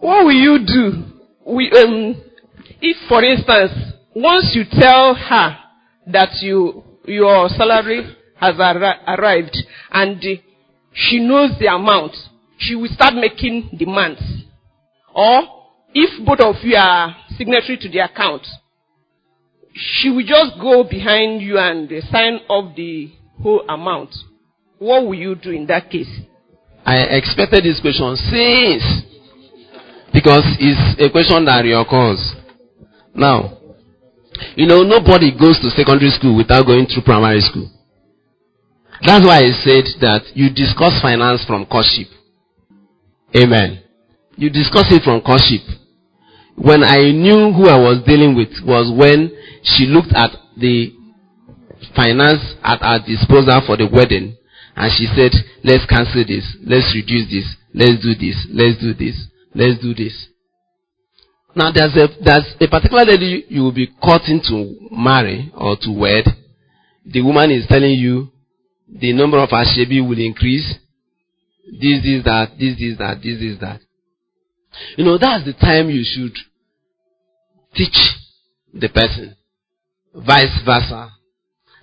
What will you do? We, um, if, for instance, once you tell her that you, your salary has arri- arrived and she knows the amount, she will start making demands. Or, if both of you are signatory to the account, she will just go behind you and sign off the whole amount. What will you do in that case? I expected this question since because it's a question that reoccurs. Now, you know, nobody goes to secondary school without going through primary school. That's why I said that you discuss finance from courtship. Amen. You discuss it from courtship. When I knew who I was dealing with was when she looked at the finance at our disposal for the wedding and she said, let's cancel this, let's reduce this, let's do this, let's do this, let's do this. Now there's a, there's a particular lady you will be courting to marry or to wed. The woman is telling you the number of ashebi will increase. This, is that, this, is that, this, is that. You know, that's the time you should teach the person. Vice versa.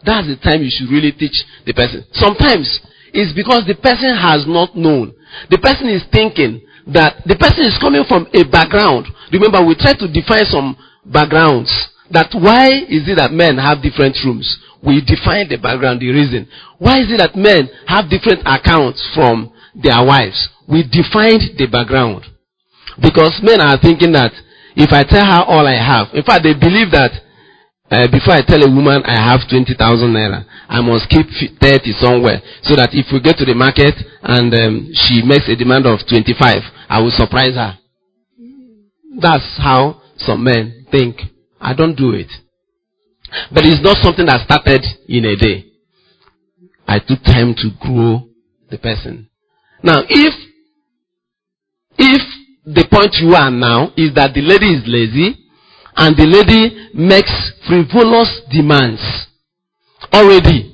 That's the time you should really teach the person. Sometimes it's because the person has not known. The person is thinking that the person is coming from a background. Remember, we try to define some backgrounds. That why is it that men have different rooms? We define the background, the reason. Why is it that men have different accounts from their wives? We defined the background. Because men are thinking that if I tell her all I have, in fact, they believe that uh, before I tell a woman I have 20,000 naira, I must keep 30 somewhere. So that if we get to the market and um, she makes a demand of 25, I will surprise her. That's how some men think. I don't do it. But it's not something that started in a day. I took time to grow the person. Now, if, if the point you are now is that the lady is lazy, and the lady makes frivolous demands. Already,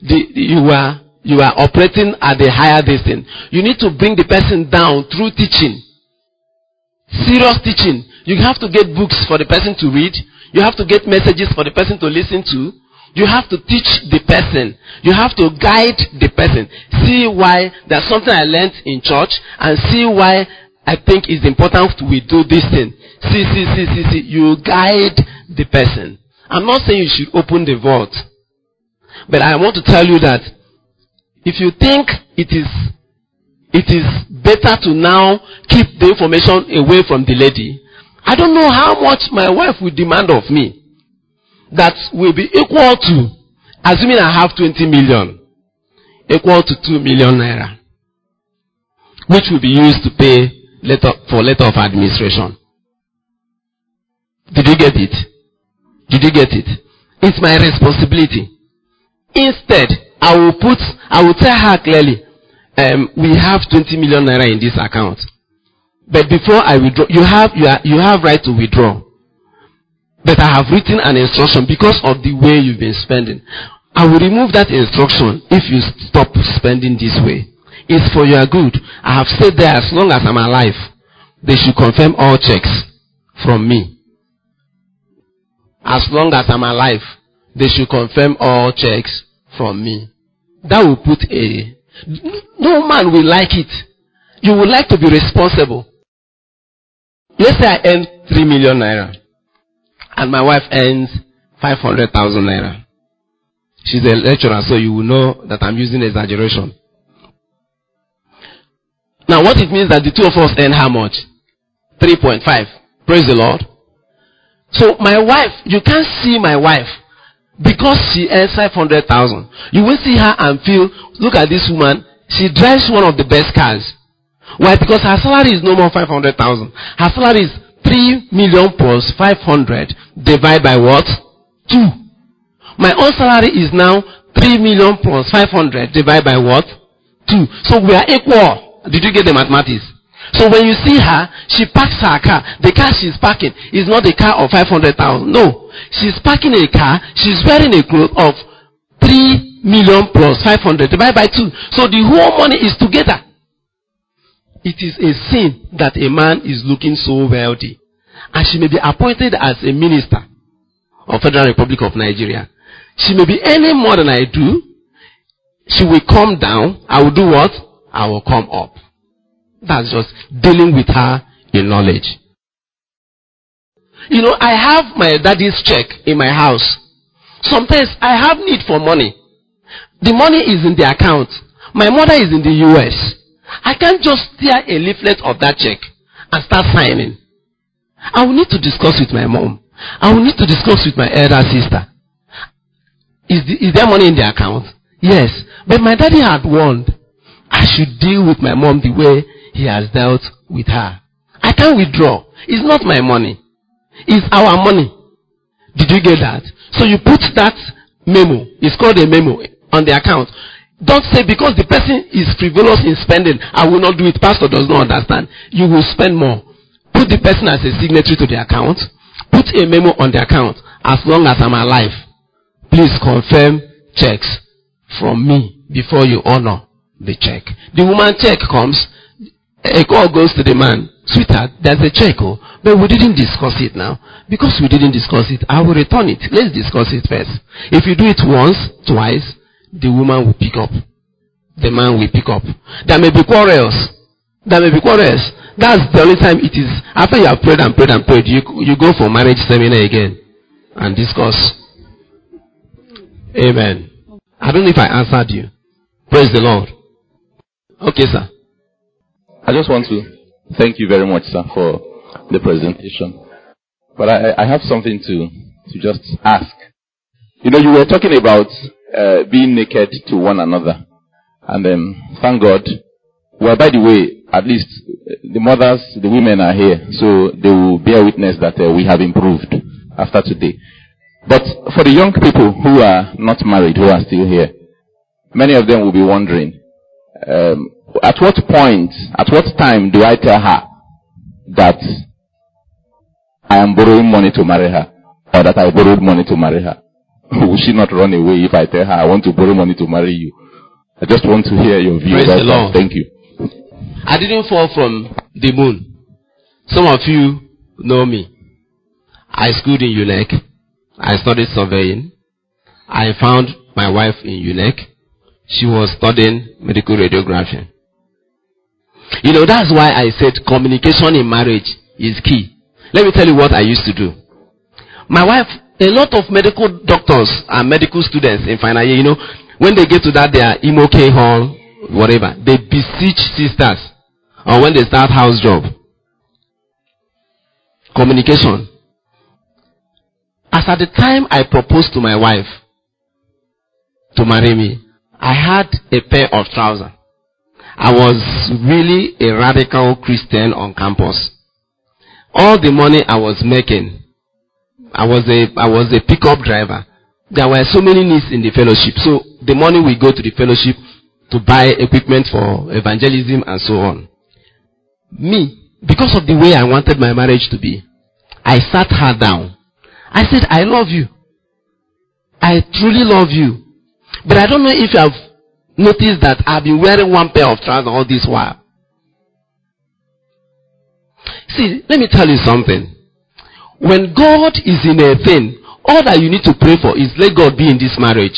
the, you are you are operating at a higher distance. You need to bring the person down through teaching. Serious teaching. You have to get books for the person to read. You have to get messages for the person to listen to. You have to teach the person. You have to guide the person. See why there's something I learned in church and see why I think it's important we do this thing. See, see, see, see, see. You guide the person. I'm not saying you should open the vault. But I want to tell you that if you think it is it is better to now keep the information away from the lady, I don't know how much my wife will demand of me that will be equal to, assuming I have 20 million, equal to 2 million naira, which will be used to pay letter, for letter of administration. Did you get it? Did you get it? It's my responsibility. Instead, I will put, I will tell her clearly, um, we have 20 million naira in this account. But before I withdraw, you have, you, are, you have right to withdraw. But I have written an instruction because of the way you've been spending. I will remove that instruction if you stop spending this way It's for your good. I have said there as long as I'm alive, they should confirm all checks from me. As long as I'm alive, they should confirm all checks from me. That will put a, no man will like it. You would like to be responsible. Let's say I earn 3 million naira and my wife earns 500,000 naira. She's a lecturer, so you will know that I'm using exaggeration. Now what it means that the two of us earn how much? 3.5. Praise the Lord. So my wife, you can't see my wife because she earns 500,000. You will see her and feel, look at this woman, she drives one of the best cars. Why? Because her salary is no more 500,000. Her salary is 3 million plus 500 divided by what? 2. My own salary is now 3 million plus 500 divided by what? 2. So we are equal. Did you get the mathematics? So when you see her, she parks her car. The car she's parking is not a car of 500,000. No. She's parking a car. She's wearing a cloth of 3 million plus 500 divided by 2. So the whole money is together. It is a sin that a man is looking so wealthy. And she may be appointed as a minister of Federal Republic of Nigeria. She may be earning more than I do. She will come down. I will do what? I will come up. That's just dealing with her in knowledge. You know, I have my daddy's check in my house. Sometimes I have need for money. The money is in the account. My mother is in the US. I can't just tear a leaflet of that check and start signing. I will need to discuss with my mom. I will need to discuss with my elder sister. Is, the, is there money in the account? Yes. But my daddy had warned I should deal with my mom the way he has dealt with her. I can't withdraw. It's not my money. It's our money. Did you get that? So you put that memo. It's called a memo on the account. Don't say because the person is frivolous in spending, I will not do it. Pastor does not understand. You will spend more. Put the person as a signatory to the account. Put a memo on the account. As long as I'm alive, please confirm checks from me before you honor the check. The woman check comes, a call goes to the man. Sweetheart, there's a check, oh, but we didn't discuss it now. Because we didn't discuss it, I will return it. Let's discuss it first. If you do it once, twice, the woman will pick up. The man will pick up. There may be quarrels. There may be quarrels. That's the only time it is. After you have prayed and prayed and prayed, you, you go for marriage seminar again and discuss. Amen. I don't know if I answered you. Praise the Lord. Okay, sir. I just want to thank you very much, sir, for the presentation. But I, I have something to, to just ask. You know, you were talking about uh, being naked to one another. And then, thank God. Well, by the way, at least uh, the mothers, the women are here, so they will bear witness that uh, we have improved after today. But for the young people who are not married, who are still here, many of them will be wondering, um, at what point, at what time do I tell her that I am borrowing money to marry her? Or that I borrowed money to marry her? Will she not run away if I tell her I want to borrow money to marry you? I just want to hear your view. Praise the Lord. Thank you. I didn't fall from the moon. Some of you know me. I schooled in UNEC. I studied surveying. I found my wife in UNEC. She was studying medical radiography. You know, that's why I said communication in marriage is key. Let me tell you what I used to do. My wife, a lot of medical doctors and medical students in final year, you know, when they get to that their Imoke hall, whatever, they beseech sisters. Or when they start house job. Communication. As at the time I proposed to my wife to marry me, I had a pair of trousers. I was really a radical Christian on campus. All the money I was making, I was a, I was a pickup driver. There were so many needs in the fellowship. So the money we go to the fellowship to buy equipment for evangelism and so on. Me, because of the way I wanted my marriage to be, I sat her down. I said, I love you. I truly love you. But I don't know if you have Notice that I've been wearing one pair of trousers all this while. See, let me tell you something. When God is in a thing, all that you need to pray for is let God be in this marriage.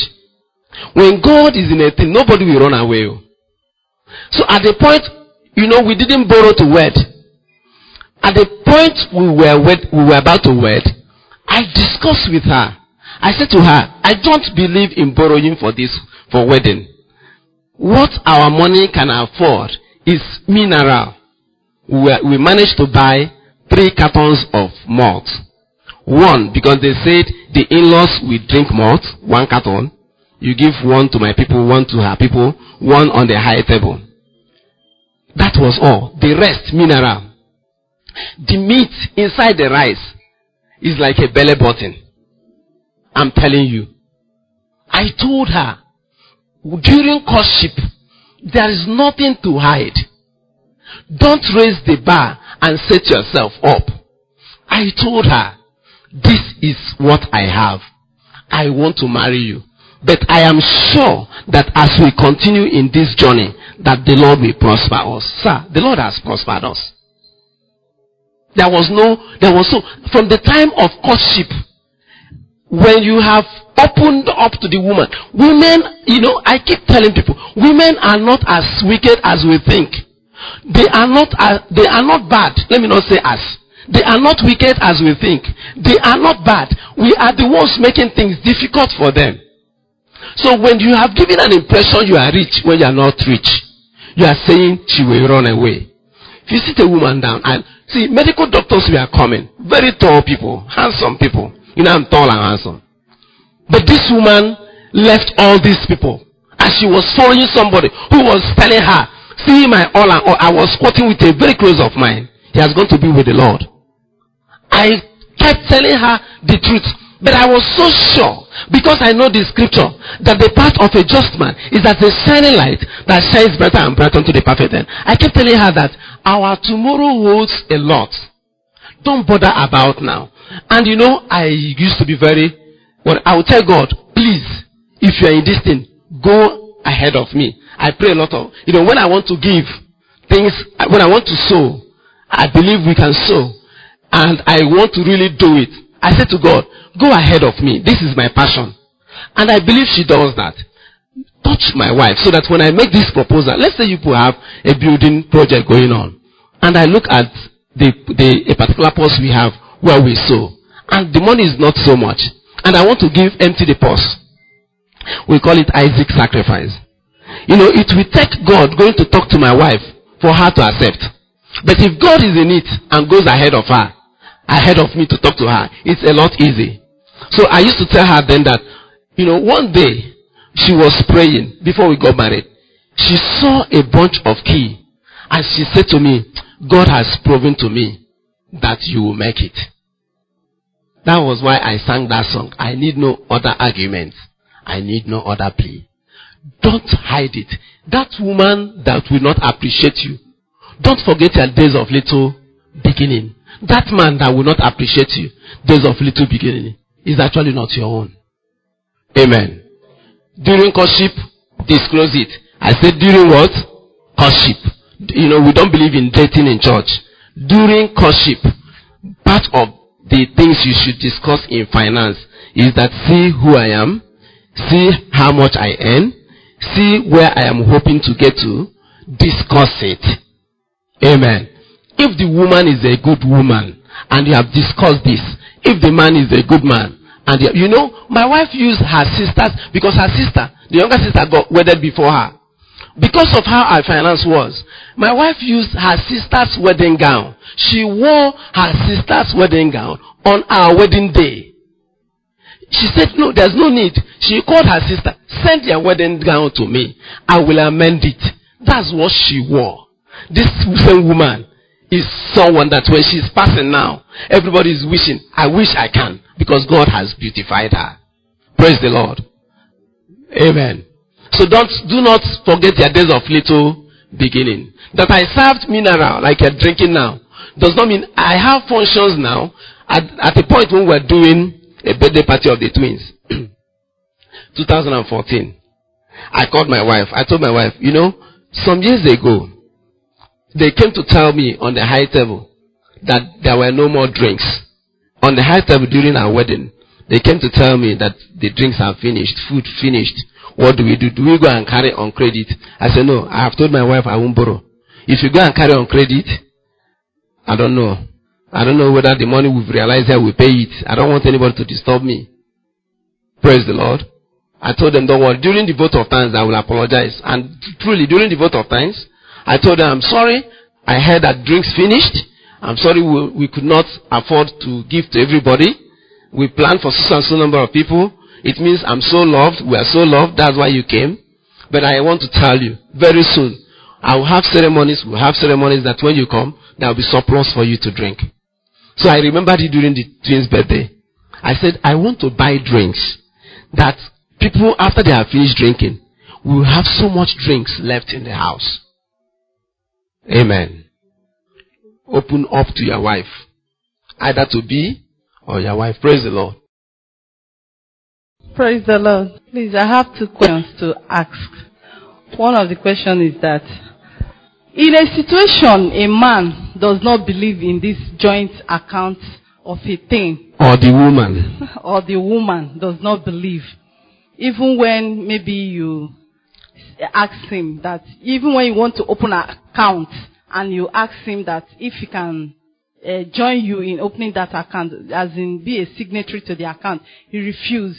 When God is in a thing, nobody will run away. So at the point, you know, we didn't borrow to wed. At the point we were wed, we were about to wed, I discussed with her. I said to her, I don't believe in borrowing for this, for wedding. What our money can afford is mineral. We, managed to buy three cartons of malt. One, because they said the in-laws will drink malt, one carton. You give one to my people, one to her people, one on the high table. That was all. The rest, mineral. The meat inside the rice is like a belly button. I'm telling you. I told her, during courtship, there is nothing to hide. Don't raise the bar and set yourself up. I told her, this is what I have. I want to marry you. But I am sure that as we continue in this journey, that the Lord will prosper us. Sir, the Lord has prospered us. There was no, there was so, from the time of courtship, when you have opened up to the woman, women, you know, I keep telling people, women are not as wicked as we think. They are not, uh, they are not bad. Let me not say as. They are not wicked as we think. They are not bad. We are the ones making things difficult for them. So when you have given an impression you are rich when you are not rich, you are saying she will run away. If you sit a woman down and see medical doctors we are coming, very tall people, handsome people. You know I'm tall and handsome. But this woman left all these people as she was following somebody who was telling her, see my all and all. I was quoting with a very close of mine. He has gone to be with the Lord. I kept telling her the truth. But I was so sure, because I know the scripture, that the path of a just man is as a shining light that shines brighter and brighter unto the perfect end. I kept telling her that our tomorrow holds a lot. Don't bother about now. And you know, I used to be very, well, I would tell God, please, if you are in this thing, go ahead of me. I pray a lot of, you know, when I want to give things, when I want to sow, I believe we can sow. And I want to really do it. I said to God, go ahead of me. This is my passion. And I believe she does that. Touch my wife so that when I make this proposal, let's say you have a building project going on. And I look at the, the, a particular post we have where we sow. And the money is not so much. And I want to give empty the purse. We call it Isaac sacrifice. You know, it will take God going to talk to my wife for her to accept. But if God is in it and goes ahead of her, ahead of me to talk to her. It's a lot easy. So I used to tell her then that, you know, one day she was praying before we got married. She saw a bunch of key and she said to me, God has proven to me that you will make it. That was why I sang that song. I need no other argument. I need no other plea. Don't hide it. That woman that will not appreciate you. Don't forget your days of little beginning. That man that will not appreciate you, days of little beginning, is actually not your own. Amen. During courtship, disclose it. I said during what? Courtship. You know, we don't believe in dating in church. During courtship, part of the things you should discuss in finance is that see who I am, see how much I earn, see where I am hoping to get to, discuss it. Amen. If the woman is a good woman, and you have discussed this, if the man is a good man, and you know, my wife used her sisters because her sister, the younger sister, got wedded before her. Because of how our finance was, my wife used her sister's wedding gown. She wore her sister's wedding gown on our wedding day. She said, No, there's no need. She called her sister, send your wedding gown to me. I will amend it. That's what she wore. This same woman is someone that when she's passing now, everybody is wishing, I wish I can, because God has beautified her. Praise the Lord. Amen. So don't, do not forget your days of little beginning. That I served mineral like you're drinking now does not mean I have functions now at, at a point when we're doing a birthday party of the twins. 2014. I called my wife. I told my wife, you know, some years ago, they came to tell me on the high table that there were no more drinks. On the high table during our wedding, they came to tell me that the drinks are finished, food finished. What do we do? Do we go and carry on credit? I said, no, I have told my wife I won't borrow. If you go and carry on credit, I don't know. I don't know whether the money we've realized here we pay it. I don't want anybody to disturb me. Praise the Lord. I told them, don't worry. During the vote of thanks, I will apologize. And truly, during the vote of thanks, I told them, I'm sorry. I heard that drinks finished. I'm sorry we, we could not afford to give to everybody. We planned for so and so number of people. It means I'm so loved. We are so loved. That's why you came. But I want to tell you, very soon, I will have ceremonies. We'll have ceremonies that when you come, there will be surplus for you to drink. So I remembered it during the twins' birthday. I said, I want to buy drinks that people, after they have finished drinking, will have so much drinks left in the house. Amen. Open up to your wife. Either to be or your wife. Praise the Lord. Praise the Lord. Please, I have two questions to ask. One of the questions is that in a situation a man does not believe in this joint account of a thing, Or the woman. or the woman does not believe, even when maybe you ask him that, even when you want to open an account and you ask him that if he can uh, join you in opening that account, as in be a signatory to the account, he refuses.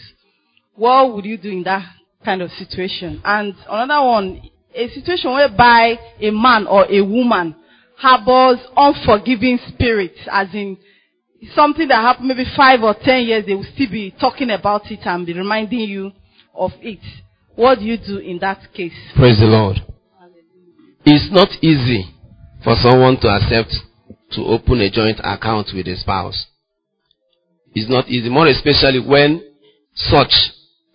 What would you do in that kind of situation? And another one, a situation whereby a man or a woman harbors unforgiving spirits, as in something that happened maybe five or ten years, they will still be talking about it and be reminding you of it. What do you do in that case? Praise the Lord. It's not easy for someone to accept to open a joint account with a spouse. It's not easy, more especially when such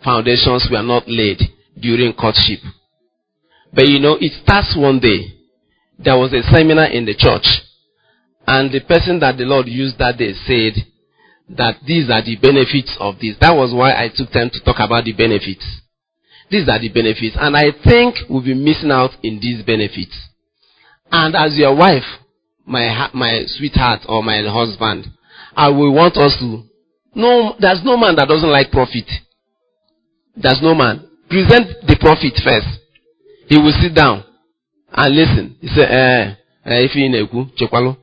foundations were not laid during courtship. But you know, it starts one day. There was a seminar in the church, and the person that the Lord used that day said that these are the benefits of this. That was why I took time to talk about the benefits. These are the benefits, and I think we'll be missing out in these benefits. And as your wife, my my sweetheart or my husband, I will want us to. No, there's no man that doesn't like profit. There's no man. Present the profit first. He will sit down and listen. He say, eh, eh, if you chekwalo.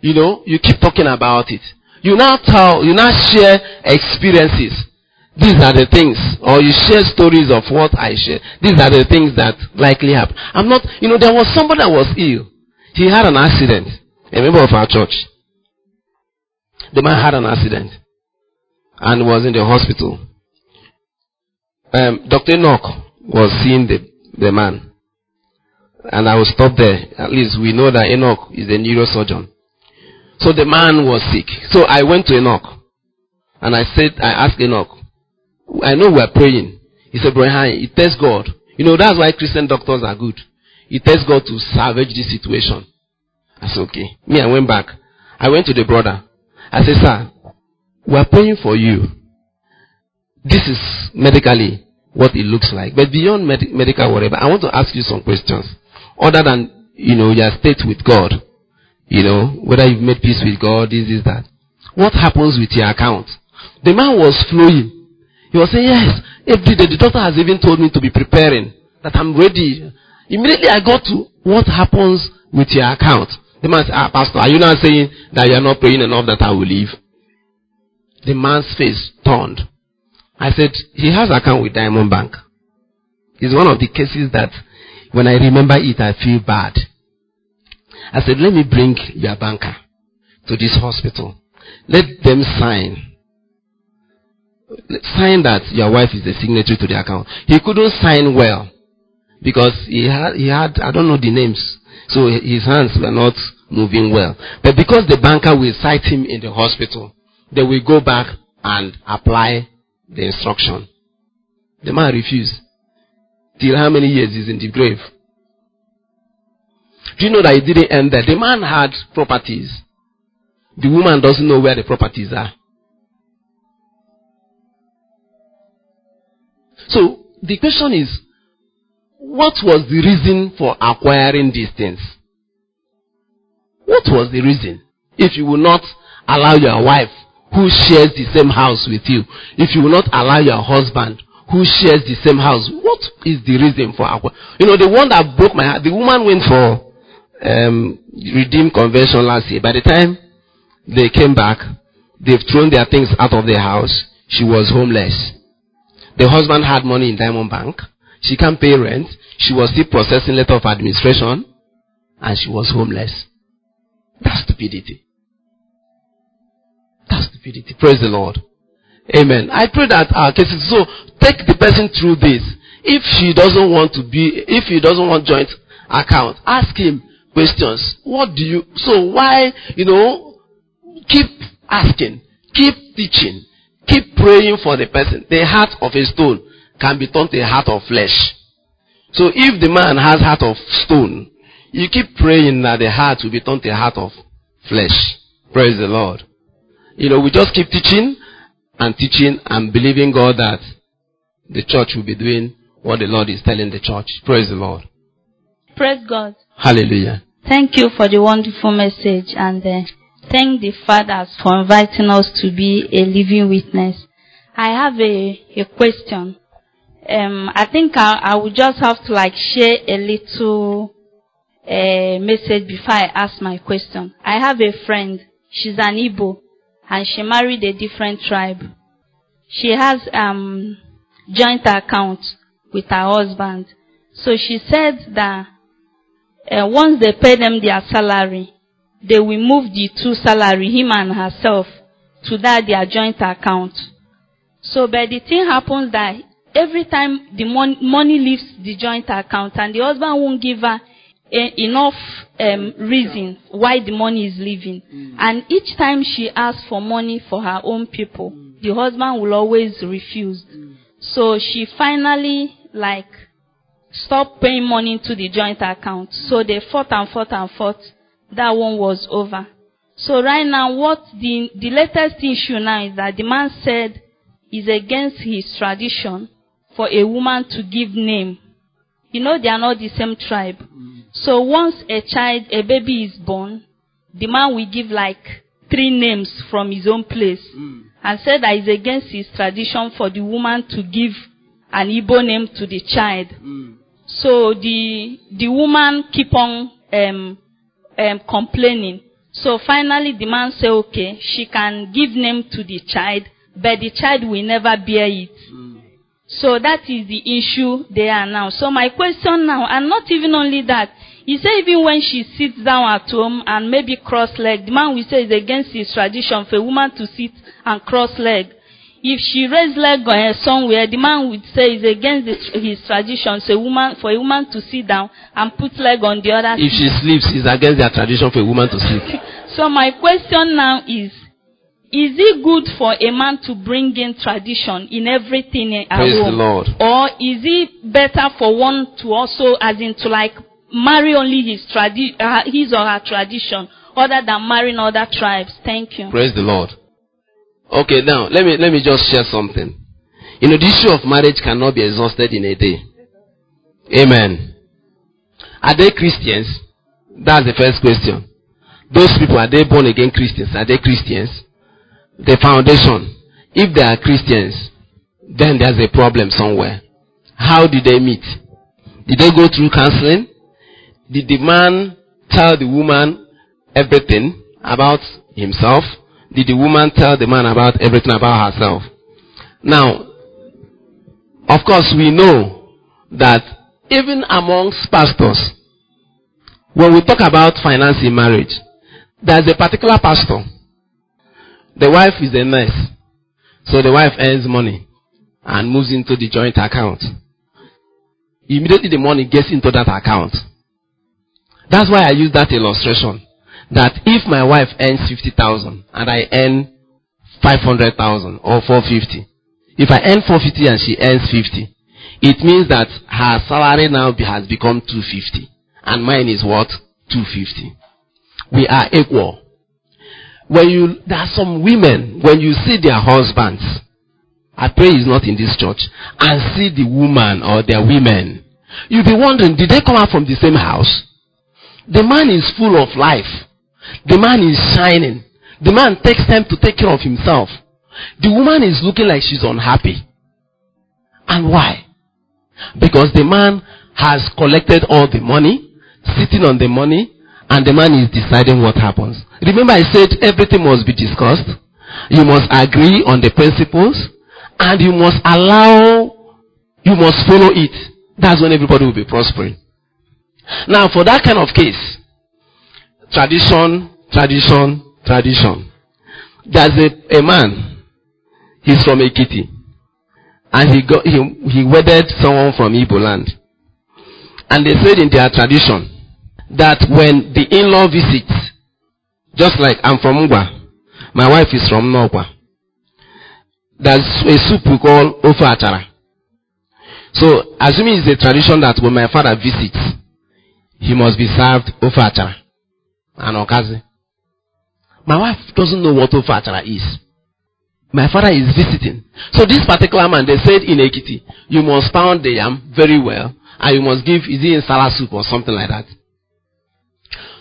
You know, you keep talking about it. You now tell, you now share experiences. These are the things, or you share stories of what I share. These are the things that likely happen. I'm not, you know, there was somebody that was ill. He had an accident. A member of our church. The man had an accident and was in the hospital. Um, Dr. Enoch was seeing the, the man. And I will stop there. At least we know that Enoch is a neurosurgeon. So the man was sick. So I went to Enoch. And I said, I asked Enoch, I know we're praying. He said, Brian, it tells God. You know, that's why Christian doctors are good. It tells God to salvage this situation. I said, okay. Me, I went back. I went to the brother. I said, sir, we're praying for you. This is medically what it looks like. But beyond med- medical whatever, I want to ask you some questions. Other than, you know, your state with God. You know, whether you've made peace with God, this is that. What happens with your account? The man was flowing. He was saying, yes, every day. The doctor has even told me to be preparing, that I'm ready. Immediately I got to what happens with your account. The man said, ah, pastor, are you not saying that you are not praying enough that I will leave? The man's face turned. I said, he has account with Diamond Bank. It's one of the cases that when I remember it, I feel bad. I said, let me bring your banker to this hospital. Let them sign. Sign that your wife is the signatory to the account. He couldn't sign well because he had, he had, I don't know the names. So his hands were not moving well. But because the banker will cite him in the hospital, they will go back and apply the instruction. The man refused. Till how many years is in the grave? Do you know that it didn't end there? The man had properties. The woman doesn't know where the properties are. So the question is, what was the reason for acquiring these things? What was the reason? If you will not allow your wife who shares the same house with you, if you will not allow your husband who shares the same house, what is the reason for acquiring? You know, the one that broke my heart, the woman went for um, redeem convention last year. By the time they came back, they've thrown their things out of their house. She was homeless. The husband had money in Diamond Bank. She can't pay rent. She was still processing letter of administration. And she was homeless. That's stupidity. Praise the Lord. Amen. I pray that our cases, so take the person through this. If she doesn't want to be, if he doesn't want joint account, ask him questions. What do you, so why, you know, keep asking, keep teaching, keep praying for the person. The heart of a stone can be turned to a heart of flesh. So if the man has heart of stone, you keep praying that the heart will be turned to a heart of flesh. Praise the Lord. You know, we just keep teaching and teaching and believing God that the church will be doing what the Lord is telling the church. Praise the Lord. Praise God. Hallelujah. Thank you for the wonderful message and uh, thank the fathers for inviting us to be a living witness. I have a, a question. Um, I think I, I would just have to like share a little uh, message before I ask my question. I have a friend. She's an Igbo and she married a different tribe. She has um, joint account with her husband. So she said that uh, once they pay them their salary, they will move the two salary, him and herself, to that their joint account. So, but the thing happens that every time the mon- money leaves the joint account and the husband won't give her e- enough um, reason why the money is leaving. And each time she asks for money for her own people, the husband will always refuse. So she finally like stopped paying money to the joint account. So they fought and fought and fought. That one was over. So right now, what the, the latest issue now is that the man said is against his tradition for a woman to give name. You know, they are not the same tribe. So once a child, a baby is born, the man will give like three names from his own place and said that it's against his tradition for the woman to give an Igbo name to the child. So the the woman keep on um, um, complaining. So finally, the man say, okay, she can give name to the child, but the child will never bear it. So that is the issue there now. So my question now, and not even only that, he said even when she sits down at home and maybe cross leg, the man will say it's against his tradition for a woman to sit and cross leg. If she raise leg uh, somewhere, the man would say it's against his tradition so a woman, for a woman to sit down and put leg on the other If she sleeps, it's against their tradition for a woman to sleep. so my question now is, is it good for a man to bring in tradition in everything at Praise the home? Lord. Or is it better for one to also, as in to like marry only his tradi- uh, his or her tradition, other than marrying other tribes? Thank you. Praise the Lord. Okay, now let me let me just share something. You know, the issue of marriage cannot be exhausted in a day. Amen. Are they Christians? That's the first question. Those people are they born again Christians? Are they Christians? The foundation. If they are Christians, then there's a problem somewhere. How did they meet? Did they go through counseling? Did the man tell the woman everything about himself? Did the woman tell the man about everything about herself? Now, of course, we know that even amongst pastors, when we talk about finance in marriage, there's a particular pastor. The wife is a nurse. So the wife earns money and moves into the joint account. Immediately the money gets into that account. That's why I use that illustration. That if my wife earns 50,000 and I earn 500,000 or 450, if I earn 450 and she earns 50, it means that her salary now has become 250 and mine is what? 250. We are equal. When you, there are some women, when you see their husbands, I pray he's not in this church, and see the woman or their women, you'll be wondering, did they come out from the same house? The man is full of life. The man is shining. The man takes time to take care of himself. The woman is looking like she's unhappy. And why? Because the man has collected all the money, sitting on the money, and the man is deciding what happens. Remember I said everything must be discussed. You must agree on the principles, and you must allow, you must follow it. That's when everybody will be prospering. Now for that kind of case, tradition, tradition, tradition. There's a, a man, he's from Ekiti, and he got, he, he wedded someone from Igbo land. And they said in their tradition that when the in-law visits, just like I'm from Ngwa, my wife is from Nogwa. There's a soup we call Ofe Achara. So, assuming it's a tradition that when my father visits, he must be served Ofe Achara and Okazi. My wife doesn't know what Ofe Achara is. My father is visiting. So this particular man, they said in Ekiti, you must pound the yam very well, and you must give, is it in salad soup or something like that?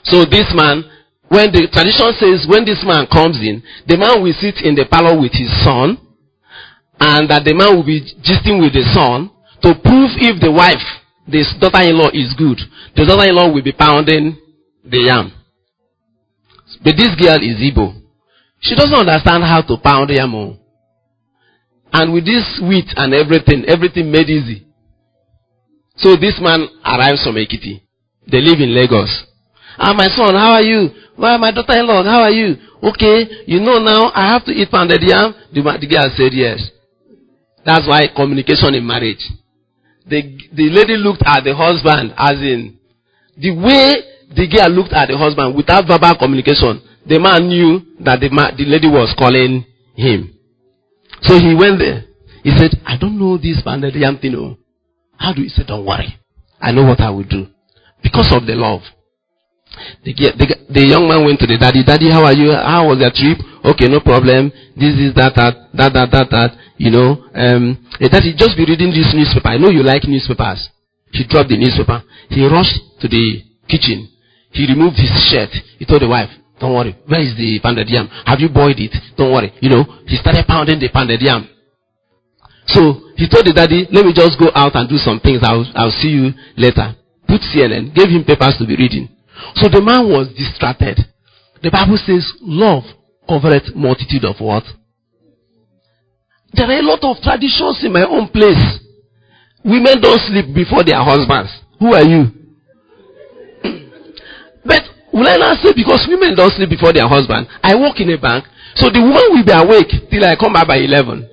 So this man, when the tradition says when this man comes in, the man will sit in the parlor with his son, and that the man will be gisting with the son to prove if the wife, this daughter-in-law is good. The daughter-in-law will be pounding the yam. But this girl is Igbo. She doesn't understand how to pound the yam. oh. And with this wheat and everything, everything made easy. So this man arrives from Ekiti. They live in Lagos. Ah, my son, how are you? Well, my daughter-in-law, how are you? Okay, you know now I have to eat pounded yam. The, the girl said yes. That's why communication in marriage. The, the lady looked at the husband as in, the way the girl looked at the husband without verbal communication, the man knew that the, ma- the lady was calling him. So he went there. He said, I don't know this pounded yam thing. oh. How do you say, don't worry. I know what I will do. Because of the love. The, the, the young man went to the daddy. Daddy, how are you? How was your trip? Okay, no problem. This is that, that, that, that, that, that. You know, um, eh, daddy, just be reading this newspaper. I know you like newspapers. He dropped the newspaper. He rushed to the kitchen. He removed his shirt. He told the wife, don't worry. Where is the pounded yam? Have you boiled it? Don't worry. You know, he started pounding the pounded yam. So he told the daddy, let me just go out and do some things. I'll, I'll see you later. Put CNN, gave him papers to be reading. So the man was distracted. The Bible says, love covereth multitude of what? There are a lot of traditions in my own place. Women don't sleep before their husbands. Who are you? but will I not say because women don't sleep before their husband? I work in a bank, so the woman will be awake till I come back by 11.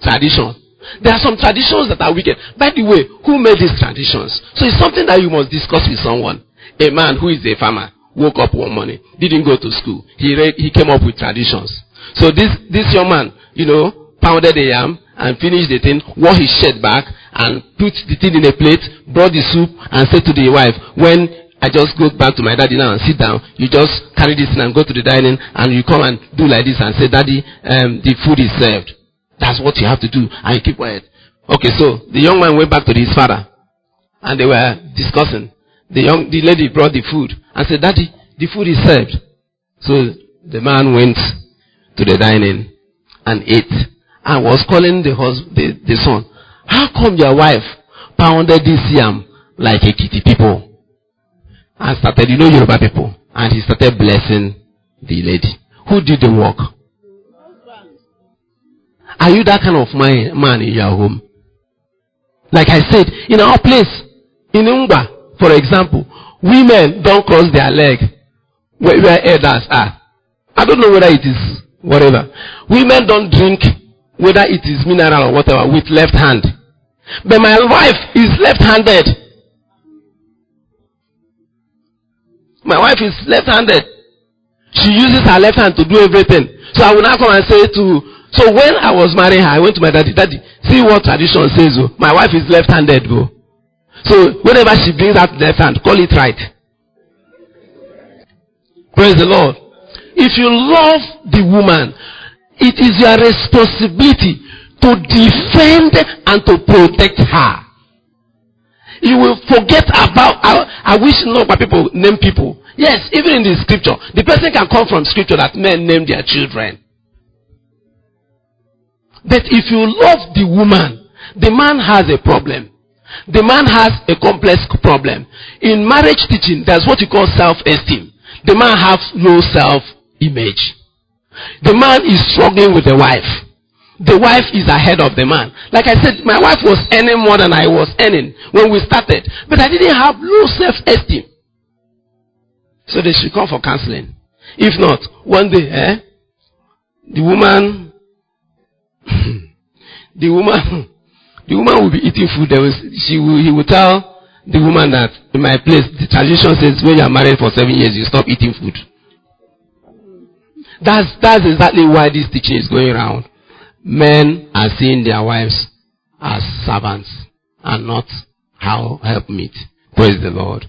Tradition. There are some traditions that are wicked. By the way, who made these traditions? So it's something that you must discuss with someone. A man who is a farmer woke up one morning, didn't go to school. He he came up with traditions. So this this young man, you know, pounded the yam and finished the thing, wore his shirt back and put the thing in a plate, brought the soup and said to the wife, when I just go back to my daddy now and sit down, you just carry this and go to the dining and you come and do like this and say, daddy, um, the food is served. That's what you have to do. And you keep quiet. Okay, so the young man went back to his father. And they were discussing. The young, the lady brought the food and said, Daddy, the food is served. So the man went to the dining and ate and was calling the the, the son. How come your wife pounded this yam like Ekiti people? And started, you know Yoruba people. And he started blessing the lady. Who did the work? Are you that kind of man, man in your home? Like I said, in our place, in Umba, for example, women don't cross their leg where, where elders are. I don't know whether it is whatever. Women don't drink whether it is mineral or whatever with left hand. But my wife is left-handed. My wife is left-handed. She uses her left hand to do everything. So I will now come and say to, so when I was marrying her, I went to my daddy, daddy, see what tradition says, oh. My wife is left-handed. So whenever she brings out left hand, call it right. Praise the Lord. If you love the woman, it is your responsibility to defend and to protect her. You will forget about, I, I wish not people name people. Yes, even in the scripture, the person can come from scripture that men name their children. But if you love the woman, the man has a problem. The man has a complex problem. In marriage teaching, there's what you call self-esteem. The man has low self-image. The man is struggling with the wife. The wife is ahead of the man. Like I said, my wife was earning more than I was earning when we started. But I didn't have low self-esteem. So they should come for counseling. If not, one day, eh, the woman, the woman, the woman will be eating food. There was, she will, he will tell the woman that in my place, the tradition says when you are married for seven years, you stop eating food. That's, that's exactly why this teaching is going around. Men are seeing their wives as servants and not how help meet. Praise the Lord.